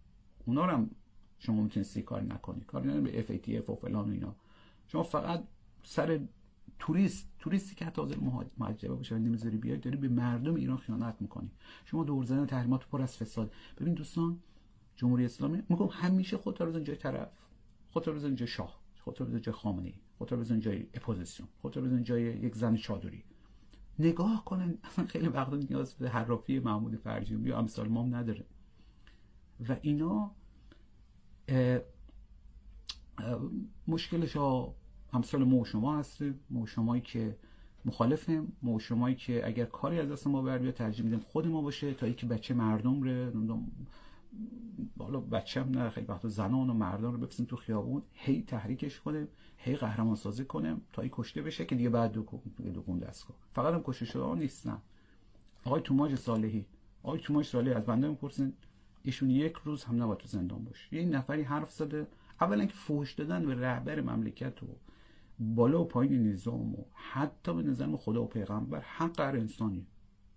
اونا رو هم شما می‌تونستی کار نکنی. کاری نداره به FATF و فلان و اینا. شما فقط سر توریست توریستی که حتی حاضر معجبه باشه نمی‌ذاری بیای داری به مردم ایران خیانت می‌کنی. شما دور زدن تحریمات پر از فساد. ببین دوستان جمهوری اسلامی میگم همیشه خودت رو جای طرف خودت رو جای شاه خودت رو جای خامنه ای خودت رو جای اپوزیسیون خودت رو جای یک زن چادری. نگاه کنن اصلا خیلی وقتا نیاز به حرافی محمود فرجیومی یا امثال مام نداره. و اینا مشکلش ها امثال ما و شما هستیم. ما شمایی که مخالفیم. ما شمایی که اگر کاری از دست ما بر بیاد ترجیح میدیم خود ما باشه تا اینکه بچه مردم ره بالا بچه هم نه خیلی وقتا زنان و مردان رو بفرستیم تو خیابون هی تحریکش کنیم هی قهرمان سازی کنیم تا این کشته بشه که دیگه بعد دو دست کن. فقط هم کشته شده نیستن آقای توماج صالحی. آقای توماج صالحی از بنده می‌پرسین ایشون یک روز هم نباید تو زندان باشه. یه نفری حرف زده. اولا که فوش دادن به رهبر مملکت و بالا و پایین نظام و حتی به نظر خدا و پیغمبر حق هر انسانی.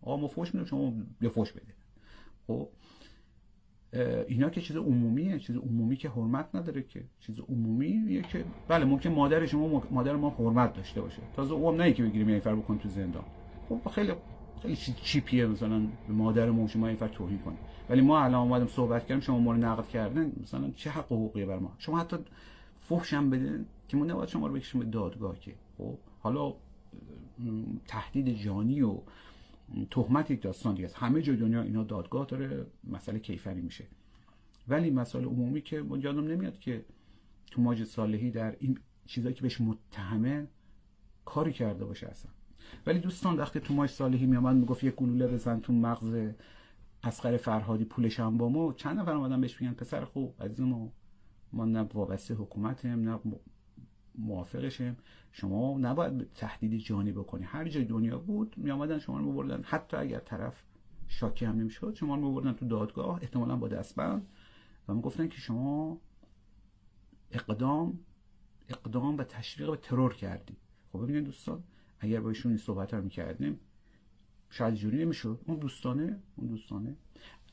آقا ما فوش میدیم شما یه فوش بده خب اینا که چیز عمومیه چیز عمومی که حرمت نداره که. چیز عمومیه که بله ممکن مادر شما مادر ما حرمت داشته باشه. تازه اون نه که بگیریم فر بکن تو زندان. خب خیلی خیلی چیپیه مثلا به مادر ما شما این فر توهین کنید ولی ما الان اومدیم صحبت کردیم شما ما رو نقد کردن. مثلا چه حق حقوقی بر ما؟ شما حتی فحش هم بدین. که ما نباید شما رو بکشیم به دادگاه که. خب حالا تهدید جانی و تهمت یک داستان دیگه است. همه جای دنیا اینا دادگاه داره مسئله کیفری میشه. ولی مسئله عمومی که یادم نمیاد که تو ماج صالحی در این چیزایی که بهش متهمه کاری کرده باشه اصلا. ولی دوستان وقتی تو ماج صالحی میامد می‌گفت یک گلوله بزن تو مغز اسقر فرهادی پولش هم با ما. چند نفر اومدن بهش میگن پسر خوب عزیز ما ما نه وابسته حکومتیم نه موافقشم. شما نباید تهدید جانی بکنی. هر جای دنیا بود می آمدن شما رو بردن حتی اگر طرف شاکی هم نمی‌شد شما رو بردن تو دادگاه احتمالا با دستبند. و می‌گفتن که شما اقدام اقدام و تشویق به ترور کردی. خب ببینید دوستان اگر با ایشون این صحبت می‌کردیم شاید جوری نمی‌شد. اون دوستانه اون دوستانه.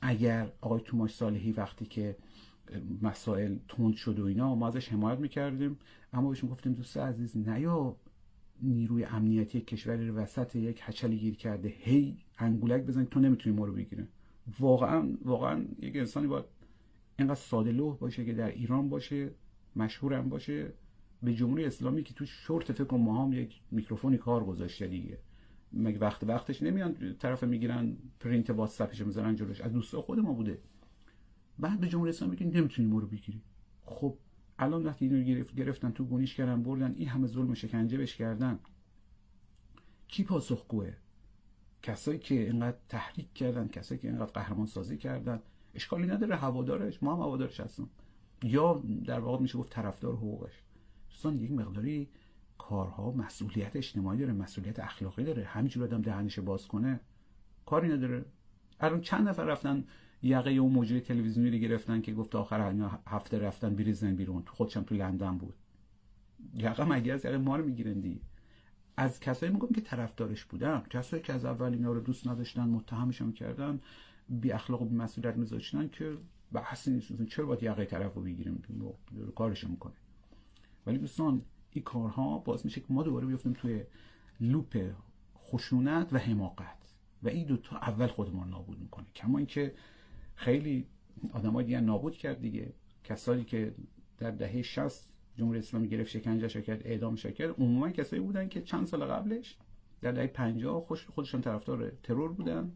اگر آقای توماش صالحی وقتی که مسائل تند شد و اینا ما ازش حمایت می‌کردیم. اما بهشون گفتیم دوست عزیز نیا نیروی امنیتی کشوری رو وسط یک هچلی گیر کرده. هی انگولک بزن تو نمی‌تونی ما رو بگیره واقعا واقعا یک انسانی باید اینقدر ساده لوح باشه که در ایران باشه مشهورم باشه. به جمهوری اسلامی که تو شورت فکر ما هم یک میکروفونی کار گذاشته دیگه. مگه وقت وقتش نمیان طرف می‌گیرن پرینت واتساپش می‌ذارن جلوش؟ از دوستا خود ما بوده. بعد به جمهوری اسلامی میگن نمی‌تونی ما رو بگیری. خب الان وقتی اینو گرفت گرفتن تو گونیش کردن بردن این همه ظلم و شکنجه بش کردن. کی پاسخگوه؟ کسایی که اینقدر تحریک کردن کسایی که اینقدر قهرمان سازی کردن. اشکالی نداره هوادارش ما هم هوادارش هستیم. یا در واقع میشه گفت طرفدار حقوقش. دوستان یک مقداری کارها مسئولیت اجتماعی داره مسئولیت اخلاقی داره. همینجور آدم دهنش باز کنه کاری نداره. الان چند نفر رفتن یقه اون مجری تلویزیونی رو گرفتن که گفت آخر هفته رفتن بریزن بیرون. خودشم تو لندن بود. یقه مگه از یقه ما رو می‌گیرن دی؟ از کسایی میگم که طرفدارش بودن. کسایی که از اول اینا رو دوست نداشتن متهمشون کردن بی اخلاق و بی مسئولیت میذاشتن که بحثی نیست. چرا باید یقه طرف رو بگیریم؟ کارش می‌کنه. ولی دوستان این کارها باز میشه که ما دوباره بیفتیم توی لوپ خشونت و حماقت. و این دوتا اول خودمان نابود می‌کنه. کما اینکه خیلی آدمای دیگه نابود کرد دیگه. کسانی که در دهه 60 جمهوری اسلامی گرفت شکنجه کرد اعدام کرد عموما کسایی بودن که چند سال قبلش در دهه 50 خوش خودشون طرفدار ترور بودن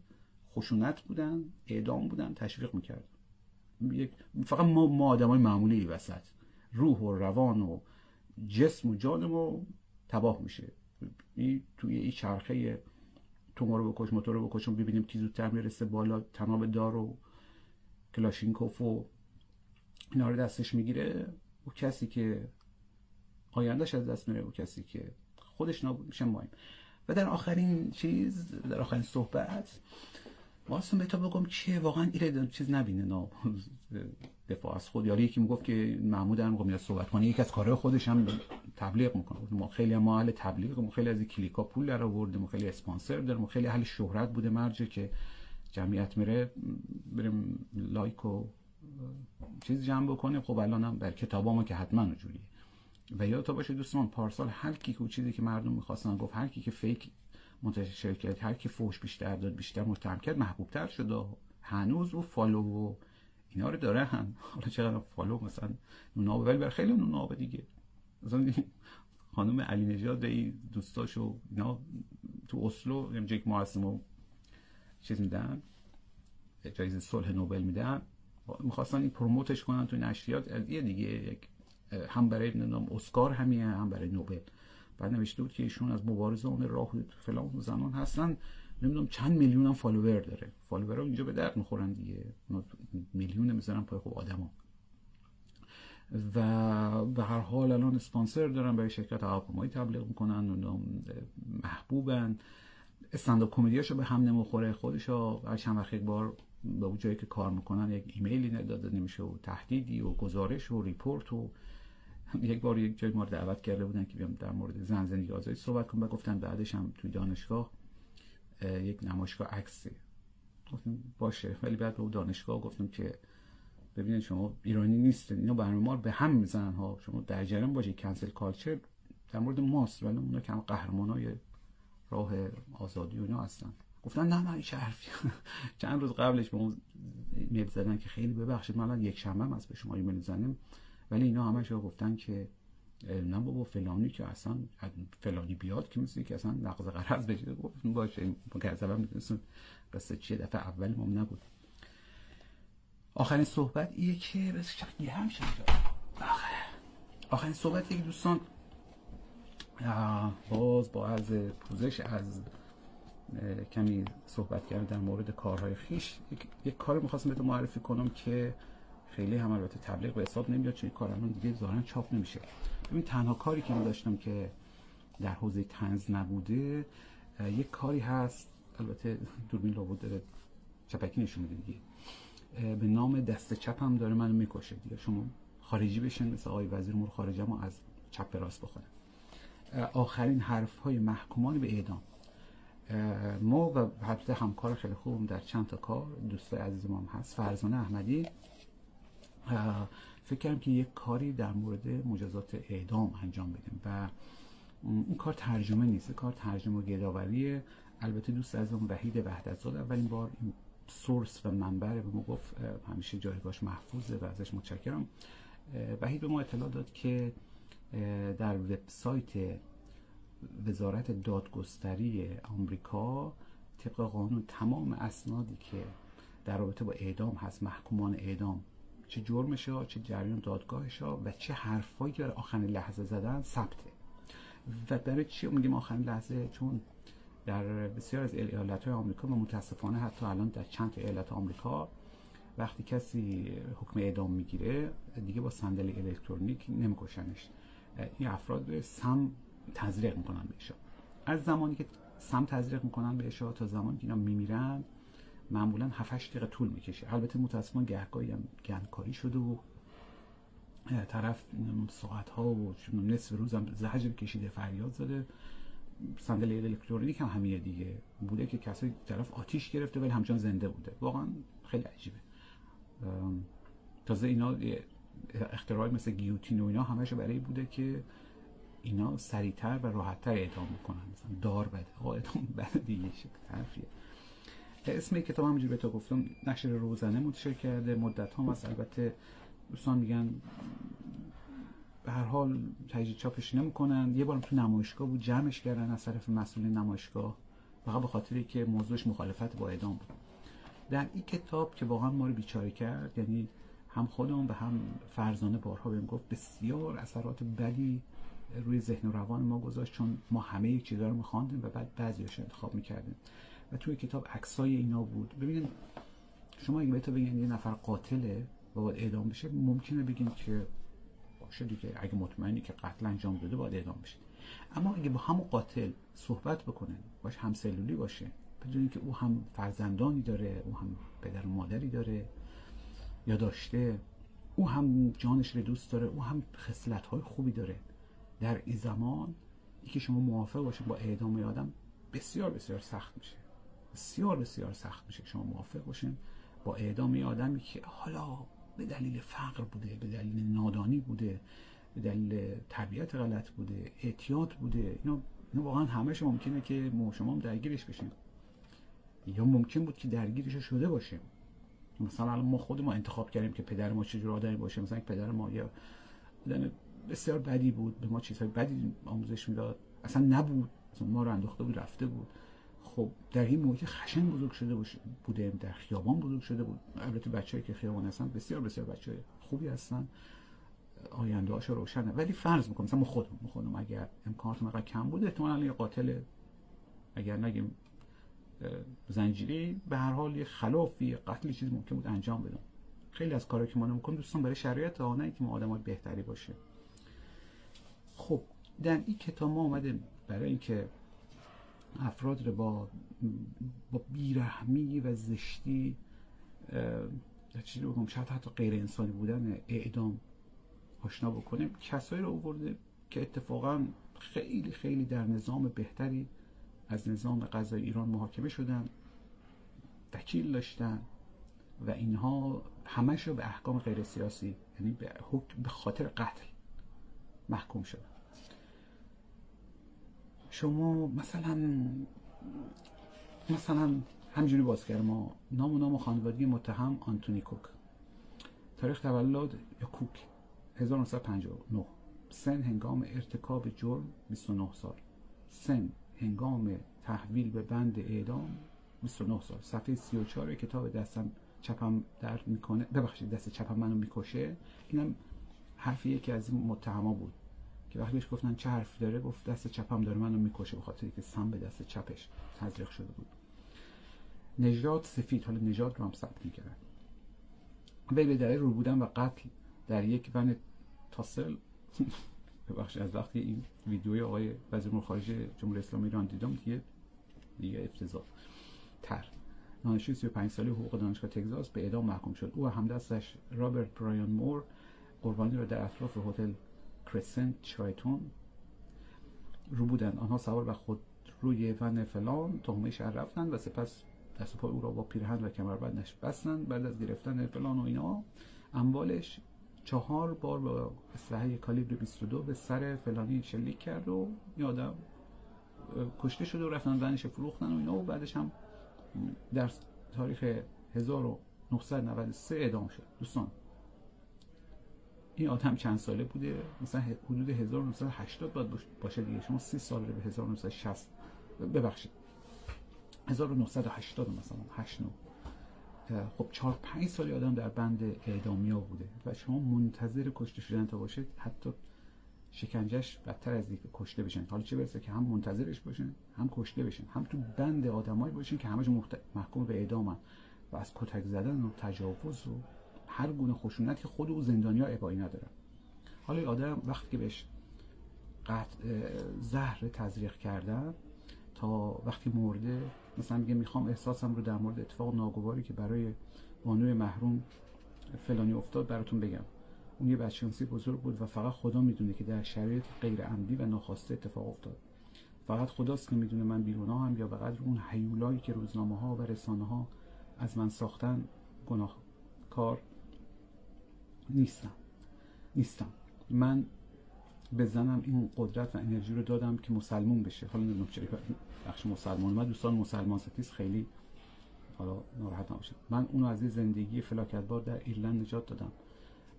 خشونت بودن اعدام بودن تشویق می‌کرد. فقط ما ما آدمای معمولی وسط. روح و روان و جسم و جان ما تباه میشه. توی این چرخه تو ما رو بکش موتور رو بکشون ببینیم کی زودتر می‌رسه بالا تناب دار و کلاشینکوف و اینا رو دستش می‌گیره. او کسی که آیندهش از دست میره او کسی که خودش نابود میشه مایم و در آخرین چیز در آخرین صحبت واسه به تو بگم چیه واقعا ایره چیز نبینه نه. دفاع از خود. یاری یکی می‌گفت که محمود هم میاد صحبت کنه یکی از کارهای خودش هم تبلیغ می‌کنه. ما خیلی ما اهل تبلیغ ما خیلی از کلیکا پول در آورده ما خیلی اسپانسر داریم ما خیلی اهل شهرت بوده مرجه که جمعیت میره بریم لایک و چیز جمع بکنیم. خب الانم در کتابامو که حتما اونجوریه و یادتا باشه دوستان پارسال هر کی که چیزی که مردم می‌خواستن گفت هر کی که فیک منتشر کرد هر کی فوش بیشتر داد بیشتر متهم کرد محبوب تر شد هنوز او فالو و اینا رو داره. هم حالا چقدر فالو؟ مثلا نونابه ولی بر خیلی نونابه دیگه. مثلا خانم علی نژاد ای دوستاشو اینا تو اسلو جک مارسمو چیز میدن؟ جایزه صلح نوبل میدن. می‌خواستن این promote ش کنن تو نشریات یه دیگه یک هم برای نام اسکار همیه هم برای نوبل. بعد نوشته بود که ایشون از مبارزه اون راه فلان زنان هستن. نمی‌دونم چند میلیون هم follower داره. follower اینجا به درد می‌خورن دیگه. میلیون می‌ذارن پای خوب آدما. و به هر حال الان اسپانسر دارن برای شرکت هواپیمایی تبلیغ می‌کنن. محبوبن. stand-up comedy اشو به هم نمی‌خوره. خودشو هر چند وقت یک بار به اون جایی که کار می‌کنن یک ایمیلی داده نمیشه و تهدیدی و گزارش و report و یک بار یک جای ما دعوت کرده بودن که بیام در مورد زن زندگی آزادی صحبت کنم. و گفتن بعدش هم توی دانشگاه یک نمایشگاه عکسی گفتم باشه ولی بعد به اون دانشگاه گفتم که ببینید شما ایرانی نیستن اینا برنامه ما به هم می‌زنن ها. شما در جریان باشید cancel culture در مورد ماست ولی اونا کم قهرمانای راه آزادی و اینا هستن. گفتن نه این حرفی چند روز قبلش به اون میل زدن که خیلی ببخشید من یک شنبه از به شما ایمیل زنم ولی اینا همش گفتن که نه بابا فلانی که اصلا فلانی بیاد که مثل که اصلا نقض قرض بشه. گفتم باشه مکذبا می‌دونستم قصه چیه. دفعه اول ما نبود. آخرین صحبت ایه که بس یه هم آخرین صحبت یک دوستان باز با از پوزش از کمی صحبت کردن در مورد کارهای خیش یک, یک کار می‌خواستم بهتون معرفی کنم که خیلی هم البته تبلیغ به حساب نمیاد چون کار الان دیگه ظاهرا چاپ نمیشه. ببین تنها کاری که من داشتم که در حوزه تنز نبوده یک کاری هست البته دوربین لابد داره چپکی نشون میده دیگه. به نام دست چپ هم داره منو می‌کشه دیگه. شما خارجی بشین مثل آقای وزیر امور خارجه ما از چپ به راست بخونن آخرین حرف های محکومان به اعدام. ما و حتی همکار خیلی خوبم در چند تا کار دوستای عزیز ما هست. فرزانه احمدی. فکر کردم که یک کاری در مورد مجازات اعدام انجام بدیم و این کار ترجمه نیست. کار ترجمه و گداوریه. البته دوست عزیزم وحید وحدت زاد اولین بار این سورس و منبع به ما گفت. همیشه جایگاهش محفوظه و ازش متشکرم. وحید به ما اطلاع داد که در وبسایت وزارت دادگستری آمریکا طبق قانون تمام اسنادی که در رابطه با اعدام هست محکومان اعدام چه جرمش ها چه جریان دادگاهش ها و چه حرفایی که آخرین لحظه زدن ثبته. و برای چی میگیم آخرین لحظه؟ چون در بسیار از ایالت های آمریکا و متاسفانه حتی الان در چند تا ایالت آمریکا وقتی کسی حکم اعدام می‌گیره دیگه با صندلی الکترونیک نمیکشنش. این افراد سم تزریق می‌کنن بهش از زمانی که سم تزریق می‌کنن بهش تا زمانی که اینا میمیرن معمولا 7 دقیقه طول می‌کشه. البته متاسفانه گهگاهی هم گندکاری شده و طرف ساعت ها و نصف روز هم زجر کشیده فریاد زده. صندلی الکترونیک هم همیه دیگه. بوده که کسی طرف آتیش گرفته ولی همچنان زنده بوده. واقعا خیلی عجیبه. تازه اینا اختراعی مثل گیوتین و اینا همش برای بوده که اینا سریعتر و راحتتر اعدام می‌کنن مثلا دار بده. آقا اعدام بده دیگه شکل اسم کتاب همونجوری به تو گفتم. نشر روزنه منتشر کرده. مدت هم هست البته دوستان میگن به هر حال تجدید چاپش نمی‌کنن. یه بارم تو نمایشگاه بود. جمعش کردن از طرف مسئول نمایشگاه. فقط به خاطری که موضوعش مخالفت با اعدام بود. در این کتاب که واقعا ما رو بیچاره کرد یعنی هم خودم و هم فرزانه بارها بهم گفت بسیار اثرات بدی روی ذهن و روان ما گذاشت چون ما همه چیزا رو میخواندیم و بعد بعضیش انتخاب می‌کردیم. و توی کتاب عکسای اینا بود. ببینید شما اگه بهتون بگین یه نفر قاتله و باید اعدام بشه ممکنه بگین که باشه دیگه اگه مطمئنی که قتل انجام داده باید اعدام بشه. اما اگه با همون قاتل صحبت بکنن باش همسلولی باشه بدونید که او هم فرزندانی داره او هم پدر و مادری داره یا داشته او هم جانش رو دوست داره او هم خصلت های خوبی داره. در این زمان که شما موافق باشید با اعدام آدم بسیار بسیار سخت میشه. بسیار بسیار سخت میشه شما موافق باشین با اعدام آدمی که حالا به دلیل فقر بوده به دلیل نادانی بوده به دلیل تربیت غلط بوده اعتیاد بوده. اینا, اینا واقعا همش ممکنه که ما شما هم درگیرش بشیم یا ممکن بود که درگیرش شده باشیم مثلا ما خود ما انتخاب کردیم که پدر ما چجور آدمی باشه. مثلا پدر ما یا بسیار بدی بود به ما چیزهای بدی آموزش می‌داد. اصلا نبود. اصلا ما رو انداخته بود رفته بود. خب در این محیط خشن بزرگ شده بوده در خیابان بزرگ شده بود. البته بچه‌ای که خیابان هستن بسیار بسیار بچه خوبی هستن. آینده هاشو روشنه. ولی فرض می‌کنم مثلا ما خودم خودم اگر امکانات مقدار کم بود احتمالاً یه قاتل اگر نگیم زنجیری به هر حال یه خلافی قتل چیزی ممکن بود انجام بدم خیلی از کارهایی که ما نمی‌کنیم دوستان برای شرایط آنه که ما آدمای بهتری باشه. خب در این کتاب ما اومده برای اینکه افراد رو با با بیرحمی و زشتی چیزی بگم شاید حتی غیر انسانی بودن اعدام آشنا بکنیم. کسایی رو آورده که اتفاقا خیلی خیلی در نظام بهتری از نظام قضای ایران محاکمه شدن وکیل داشتن و اینها همش رو به احکام غیر سیاسی یعنی به, به خاطر قتل محکوم شدن. شما مثلا مثلا همجوری باز کرد ما نام و نام خانوادگی متهم آنتونی کوک. تاریخ تولد یا کوک؟ 1959 سن هنگام ارتکاب جرم 29 سال. سن. هنگام تحویل به بند اعدام 29 سال. صفحه 34 کتاب دستم چپم درد می‌کنه. ببخشید دست چپم منو می‌کشه. اینم حرفی یکی از این متهما بود که وقتی بهش گفتن چه حرفی داره گفت دست چپم داره منو می‌کشه به خاطر که سم به دست چپش تزریق شده بود. نژاد سفید. حالا نژاد رو هم ثبت می‌کردن. وی به دلیل رو بودن و قتل در یک ون تاسل ببخشید از وقتی این ویدیوی آقای وزیر امور خارجه جمهوری اسلامی ایران دیدم دیگه دیگه افتضاح تر. دانشجوی 35 ساله حقوق دانشگاه تگزاس به اعدام محکوم شد. او و همدستش رابرت برایان مور قربانی را در اطراف هتل کرسنت چایتون رو بودند. آنها سوار و خود روی ون فلان تهمه شهر رفتند و سپس دست پای او را با پیرهن و کمربندش بستند. بعد از گرفتن فلان و اینا اموالش چهار بار با اسلحه کالیبر 22 به سر فلانی شلیک کرد و این آدم کشته شده و رفتن زنش فروختن و اینا و بعدش هم در تاریخ 1993 اعدام شد. دوستان این آدم چند ساله بوده؟ مثلا حدود 1980 باید باشه دیگه. شما 30 سال به 1960 ببخشید. 1980 مثلا 8 خب 4 5 سالی آدم در بند اعدامیا بوده و شما منتظر کشته شدن تا باشه حتی شکنجهش بدتر از اینکه کشته بشن. حالا چه برسه که هم منتظرش باشن هم کشته بشن هم تو بند آدمایی باشن که همش محکوم به اعدامن و از کتک زدن و تجاوز و هر گونه خشونت که خود او زندانیا ابایی ندارن. حالا آدم وقتی که بهش قطع زهر تزریق کردن تا وقتی مرده مثلا میگه می‌خوام احساسم رو در مورد اتفاق ناگواری که برای بانوی محروم فلانی افتاد براتون بگم. اون یه بچانسی بزرگ بود و فقط خدا می‌دونه که در شرایط غیر عمدی و ناخواسته اتفاق افتاد. فقط خداست که می‌دونه من بیگناه هم یا به اون حیولایی که روزنامه ها و رسانه ها از من ساختن گناهکار نیستم. نیستم. من به زنم این قدرت و انرژی رو دادم که مسلمون بشه. حالا نمی‌دونم چرا بخش مسلمان من دوستان مسلمان ستیز خیلی حالا ناراحت نباشم من اونو از این زندگی فلاکتبار در ایرلند نجات دادم.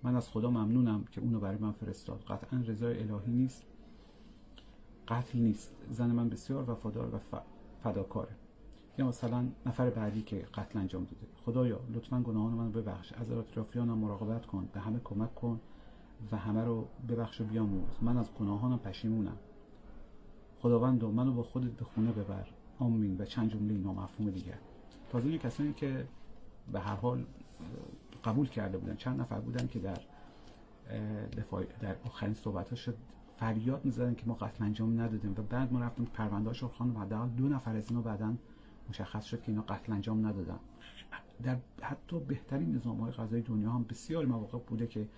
من از خدا ممنونم که اونو برای من فرستاد. قطعا رضای الهی نیست. قتل نیست. زن من بسیار وفادار و فداکاره. یا مثلا نفر بعدی که قتل انجام داده. خدایا لطفا گناهان منو ببخش. از اطرافیانم مراقبت کن. به همه کمک کن. و همه رو ببخش و بیاموز من از گناهانم پشیمونم. خداوند منو با خودت به خونه ببر. آمین. و چند جمله اینا مفهوم دیگه تازه کسانی که به هر حال قبول کرده بودن. چند نفر بودن که در دفاع در آخرین صحبت شد فریاد می‌زدن که ما قتل انجام ندادیم و بعد ما رفتیم پرونده رو خواندم حداقل دو نفر از اینا بعدا مشخص شد که اینا قتل انجام ندادن. در حتی بهترین نظام های قضایی دنیا هم بسیار مواقع بوده که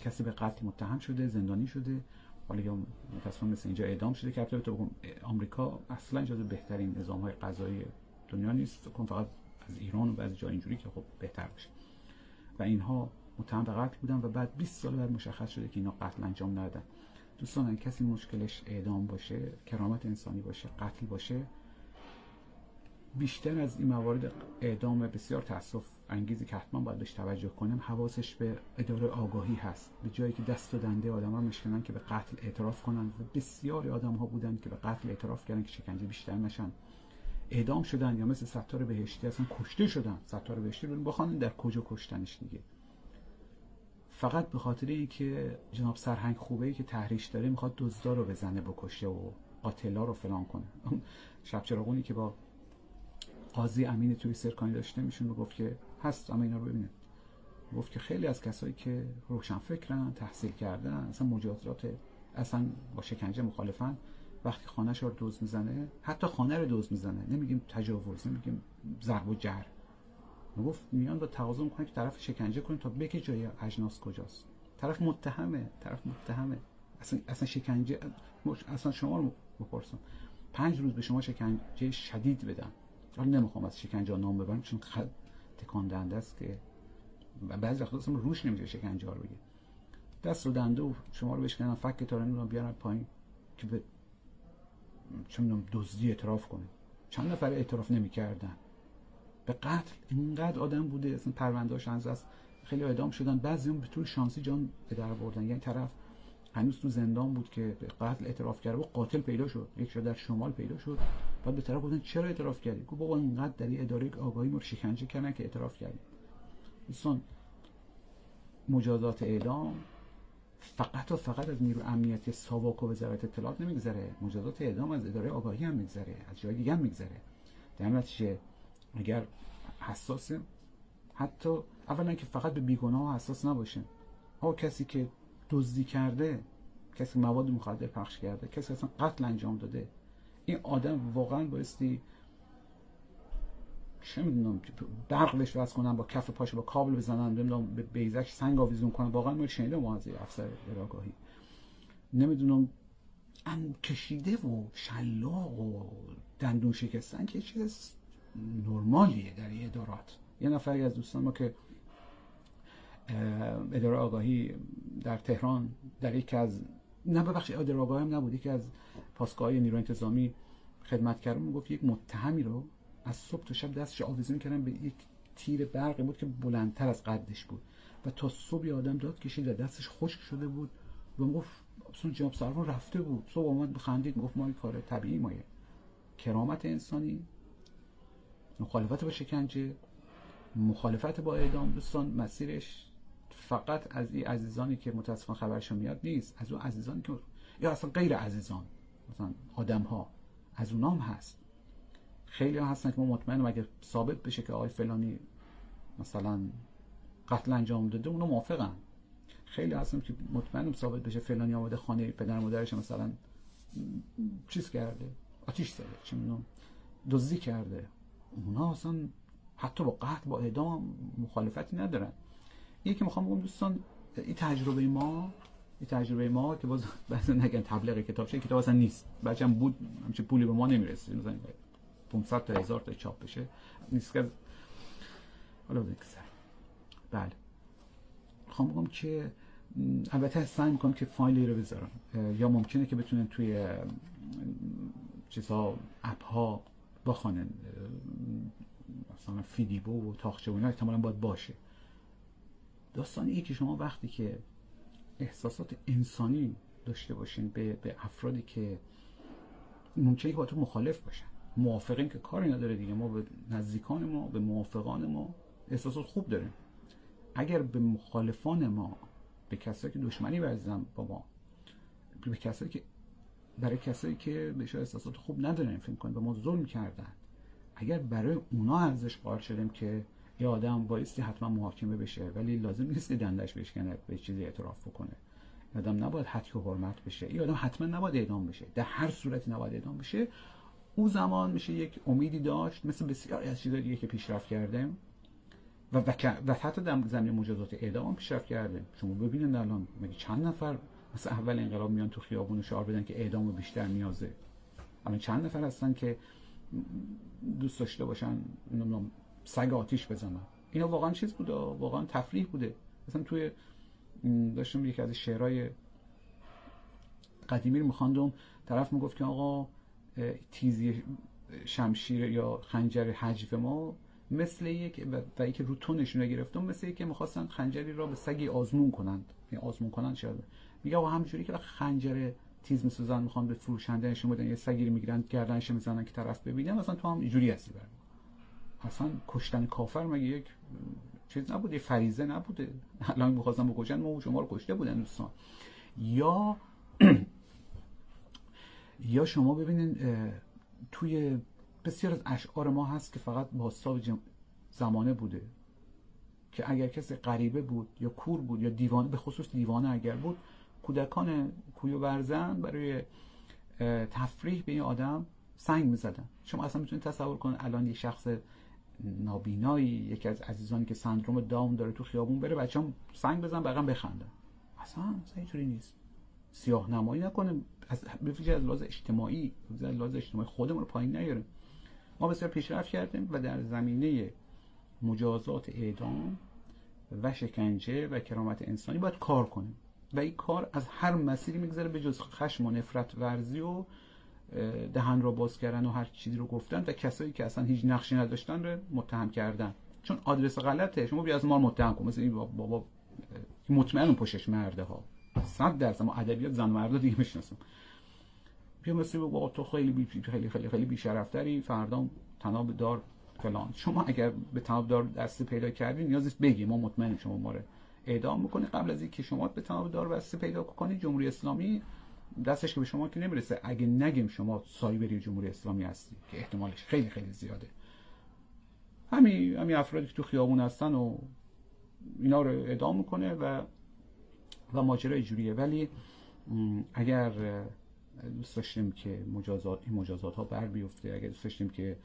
کسی به قتل متهم شده زندانی شده حالا یا متاسفانه مثل اینجا اعدام شده که تو آمریکا اصلا جز بهترین نظام های قضایی دنیا نیست. کن فقط از ایران و بعضی جا اینجوری که خب بهتر باشه و اینها متهم به قتل بودن و بعد 20 سال بعد مشخص شده که اینا قتل انجام ندادن. دوستان کسی مشکلش اعدام باشه کرامت انسانی باشه قتل باشه بیشتر از این موارد اعدام بسیار تاسف انگیزی که حتما باید بهش توجه کنیم حواسش به اداره آگاهی هست. به جایی که دست و دنده آدم ها میشکنن که به قتل اعتراف کنن. و بسیاری آدم ها بودن که به قتل اعتراف کردن که شکنجه بیشتر نشن. اعدام شدن یا مثل ستار بهشتی اصلا کشته شدن. ستار بهشتی رو بخوانن در کجا کشتنش دیگه. فقط به خاطر اینکه جناب سرهنگ خوبه ای که تحریش داره می‌خواد دزدا رو بزنه بکشه و قاتلا رو فلان کنه. شب چراغونی که با قاضی امین توی سرکانی داشته میشون گفت که هست اما اینا رو ببینید گفت که خیلی از کسایی که روشن فکرن تحصیل کردن اصلا مجازات اصلا با شکنجه مخالفن وقتی خانه رو دوز می‌زنه حتی خانه رو دوز می‌زنه. نمیگیم تجاوز نمیگیم ضرب و جر. گفت میان با تقاضا می‌کنه که طرف شکنجه کنه تا بگه جای اجناس کجاست. طرف متهمه طرف متهمه. اصلا اصلا شکنجه اصلا شما رو بپرسم. پنج روز به شما شکنجه شدید بدن. حالا نمی‌خوام از شکنجه نام ببرم چون تکان دنده است که بعضی وقتا اصلا روش نمیشه شکنجه رو بگه. دست و دنده و شما رو بشکنن فک تا رو بیارن پایین که به چون دزدی اعتراف کنه. چند نفر اعتراف نمی‌کردن. به قتل اینقدر آدم بوده اصلا پروندهاش از خیلی اعدام شدن. بعضی هم به طور شانسی جان به در بردن. یعنی طرف هنوز تو زندان بود که به قتل اعتراف کرده و قاتل پیدا شد. یک شد در شمال پیدا شد. بعد به طرف گفتن چرا اعتراف کردی؟ گفت بابا اینقدر در این اداره آگاهی ما شکنجه کردن که اعتراف کردیم. دوستان مجازات اعدام فقط و فقط از نیرو امنیتی ساواک و وزارت اطلاعات نمیگذره. مجازات اعدام از اداره آگاهی هم میگذره. از جای دیگه هم میگذره. در نتیجه اگر حساسه حتی اولا که فقط به بیگناه حساس نباشه ها کسی که دزدی کرده کسی مواد مخدر پخش کرده کسی اصلا قتل انجام داده. این آدم واقعا بایستی چه می‌دونم برق بهش وصل کنن با کف پاش با کابل بزنن نمی‌دونم به بیزک سنگ آویزون کنن. واقعا ما شنیده ما از افسر اراگاهی نمی‌دونم ان کشیده و شلاق و دندون شکستن که چیز نرمالیه در این ادارات. یه نفری از دوستان ما که اداره آگاهی در تهران در یکی از نه ببخشید اداره آگاهی هم نبود. یکی از پاسگاه نیروی انتظامی خدمت کردم. گفت یک متهمی رو از صبح تا شب دستش آویزون کردن به یک تیر برقی بود که بلندتر از قدش بود. و تا صبح آدم داد کشید و دستش خشک شده بود. و گفت اصلا جناب سرمان رفته بود. صبح آمد بخندید گفت ما این کار طبیعی مایه کرامت انسانی مخالفت با شکنجه مخالفت با اعدام دوستان مسیرش فقط از این عزیزانی که متاسفانه خبرشون میاد نیست. از اون عزیزانی که یا اصلا غیر عزیزان. مثلا آدم ها از اونام هست. خیلی ها هستن که ما مطمئنم اگه ثابت بشه که آقای فلانی مثلا قتل انجام داده اونو موافقن. خیلی هستن که مطمئنم ثابت بشه فلانی آمده خانه پدر مادرش مثلا چیز کرده آتیش زده چه می‌دونم دزدی کرده. اونا اصلا حتی با قتل با اعدام مخالفتی ندارن. یکی می‌خوام بگم دوستان این تجربه ما این تجربه ما که باز بعضی نگن تبلیغ کتاب شه کتاب اصلا نیست. بچه‌م بود همچه پولی به ما نمی‌رسه مثلا 500 تا هزار تا چاپ بشه. نیست که حالا بگذار بله. می‌خوام بگم که البته سعی می‌کنم که فایلی رو بذارم. یا ممکنه که بتونن توی چیزها اپ ها بخوانن مثلا فیدیبو و تاخچه و اینا احتمالا باید باشه. داستان اینه که شما وقتی که احساسات انسانی داشته باشین به, به افرادی که ممکنه که با تو مخالف باشن موافقین که کاری نداره دیگه ما به نزدیکان ما به موافقان ما احساسات خوب داریم. اگر به مخالفان ما به کسایی که دشمنی ورزیدن با ما به کسایی که برای کسایی که بهش احساسات خوب ندارن فکر کنن به ما ظلم کردن اگر برای اونا ارزش قائل شدیم که یه آدم بایستی حتما محاکمه بشه ولی لازم نیست که دندش بشکنه به چیزی اعتراف بکنه. آدم نباید حتی و حرمت بشه. یه آدم حتما نباید اعدام بشه. در هر صورتی نباید اعدام بشه. او زمان میشه یک امیدی داشت مثل بسیاری از چیزهای دیگه که پیشرفت کرده و و حتی در زمین مجازات اعدام پیشرفت کرده شما ببینید الان مگه چند نفر مثل اول انقلاب میان تو خیابون شعار بدن که اعدام بیشتر نیازه. الان چند نفر هستن که دوست داشته باشن سگ آتیش بزنن اینا واقعا چیز بوده واقعا تفریح بوده. مثلا توی داشتم یکی از شعرهای قدیمی رو میخواندم. طرف می‌گفت که آقا تیزی شمشیر یا خنجر حجف ما مثل یک و که رو تونشون گرفتم مثل که می‌خواستن خنجری را به سگی آزمون کنند. یعنی آزمون کنند شده میگه آقا همینجوری که خنجر تیز میسوزن می‌خوان به فروشنده نشون بدن یه سگی رو می‌گیرن گردنش می‌زنن که طرف ببینه مثلا تو هم اینجوری هستی اصلا کشتن کافر مگه یک چیز نبوده؟ فریزه نبوده. الان می‌خواستن بکشن ما شما رو کشته بودن دوستان. یا یا شما ببینین توی بسیار از اشعار ما هست که فقط باستاب زمانه بوده. که اگر کسی غریبه بود یا کور بود یا دیوانه به خصوص دیوانه اگر بود کودکان کوی و برزن برای تفریح به این آدم سنگ می‌زدن. شما اصلا می‌تونید تصور کنید الان یه شخص نابینایی یکی از عزیزانی که سندروم داون داره تو خیابون بره بچه هم سنگ بزن بقیه بخندن. اصلا اینجوری نیست. سیاه نمایی نکنه از بفیجه از لحاظ اجتماعی از لحاظ اجتماعی خودمون رو پایین نیاریم. ما بسیار پیشرفت کردیم و در زمینه مجازات اعدام و شکنجه و کرامت انسانی باید کار کنیم. و این کار از هر مسیری میگذره به جز خشم و نفرت ورزی و دهن را باز کردن و هر چیزی رو گفتن و کسایی که اصلا هیچ نقشی نداشتن رو متهم کردن. چون آدرس غلطه. شما بیا از ما متهم کن. مثل این بابا مطمئن پشش مرده ها صد درصد. ما ادبیات زن مرد دیگه می‌شناسم بیا مثل بابا تو خیلی بی خیلی خیلی خیلی بیشرفتری. فردا تناب دار فلان. شما اگر به تناب دار دستی پیدا کردین نیازی بگی. ما مطمئنیم شما ما اعدام می‌کنی. قبل از اینکه شما به تناب دار بسته پیدا کنی جمهوری اسلامی دستش که به شما که نمی‌رسه اگه نگیم شما سایبری جمهوری اسلامی هستی که احتمالش خیلی خیلی زیاده. همین همین افرادی که تو خیابون هستن و اینا رو اعدام می‌کنه و و ماجرا جوریه. ولی اگر دوست داشتیم که مجازات این مجازات ها بر بیفته اگر دوست داشتیم که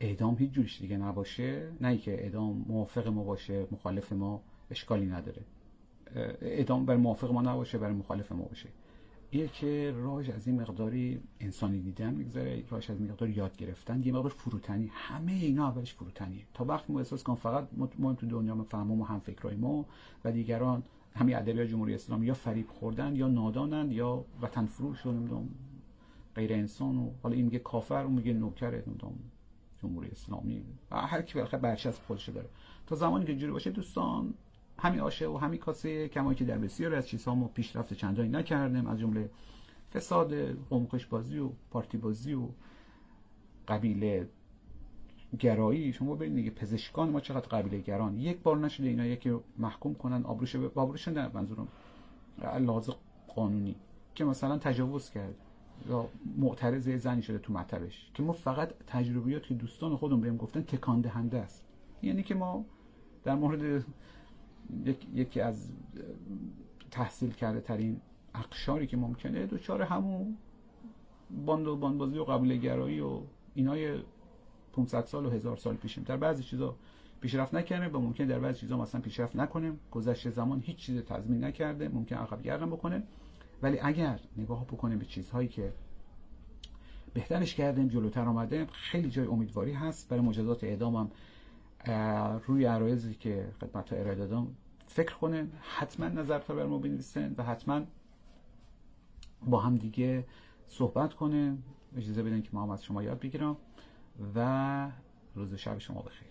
اعدام هیچ جوریش دیگه نباشه نه که اعدام موافق ما باشه مخالف ما اشکالی نداره. اعدام بر موافق ما نباشه برای مخالف ما باشه. یه که از این مقداری انسانی دیدن میگذره راج از مقدار یاد گرفتن یه مقدار فروتنی. همه اینا اولش فروتنیه. تا وقتی ما احساس کنم فقط ما تو دنیا مفهوم و هم فکرای ما و دیگران همین ادبیات جمهوری اسلامی یا فریب خوردن یا نادانند یا وطن فروش و نمی‌دونم غیر انسان و حالا این میگه کافر اون میگه نوکر نمی‌دونم جمهوری اسلامی. هر کی بالاخره برچه از خودش داره. تا زمانی که جوری باشه دوستان همین آشه و همین کاسه کما که در بسیار از چیزها ما پیشرفت چندانی نکردیم از جمله فساد قمقش بازی و پارتی بازی و قبیله گرایی. شما ببینید دیگه پزشکان ما چقدر قبیله گران. یک بار نشده اینا یکی محکوم کنن آبروش به آبروش نه منظورم لازم قانونی. که مثلا تجاوز کرد. یا معترض زنی شده تو مطبش. که ما فقط تجربیات که دوستان خودمون بهم گفتن تکان دهنده است. یعنی که ما در مورد یکی از تحصیل کرده ترین اقشاری که ممکنه دوچار همون باند و باندبازی و قبیله گرایی و اینای 500 سال و هزار سال پیشیم در بعضی چیزا پیشرفت نکردیم و ممکن در بعضی چیزا مثلا پیشرفت نکنیم. گذشته زمان هیچ چیز تضمین نکرده ممکن عقب گردم بکنه. ولی اگر نگاه بکنیم به چیزهایی که بهترش کردیم جلوتر آمده خیلی جای امیدواری هست. برای مجازات اعدامم روی عرایزی که خدمت ارائه دادم فکر کنه حتما نظر تا بر ما بنویسن و حتما با هم دیگه صحبت کنه. اجازه بدین که ما هم از شما یاد بگیرم و روز شب شما بخیر.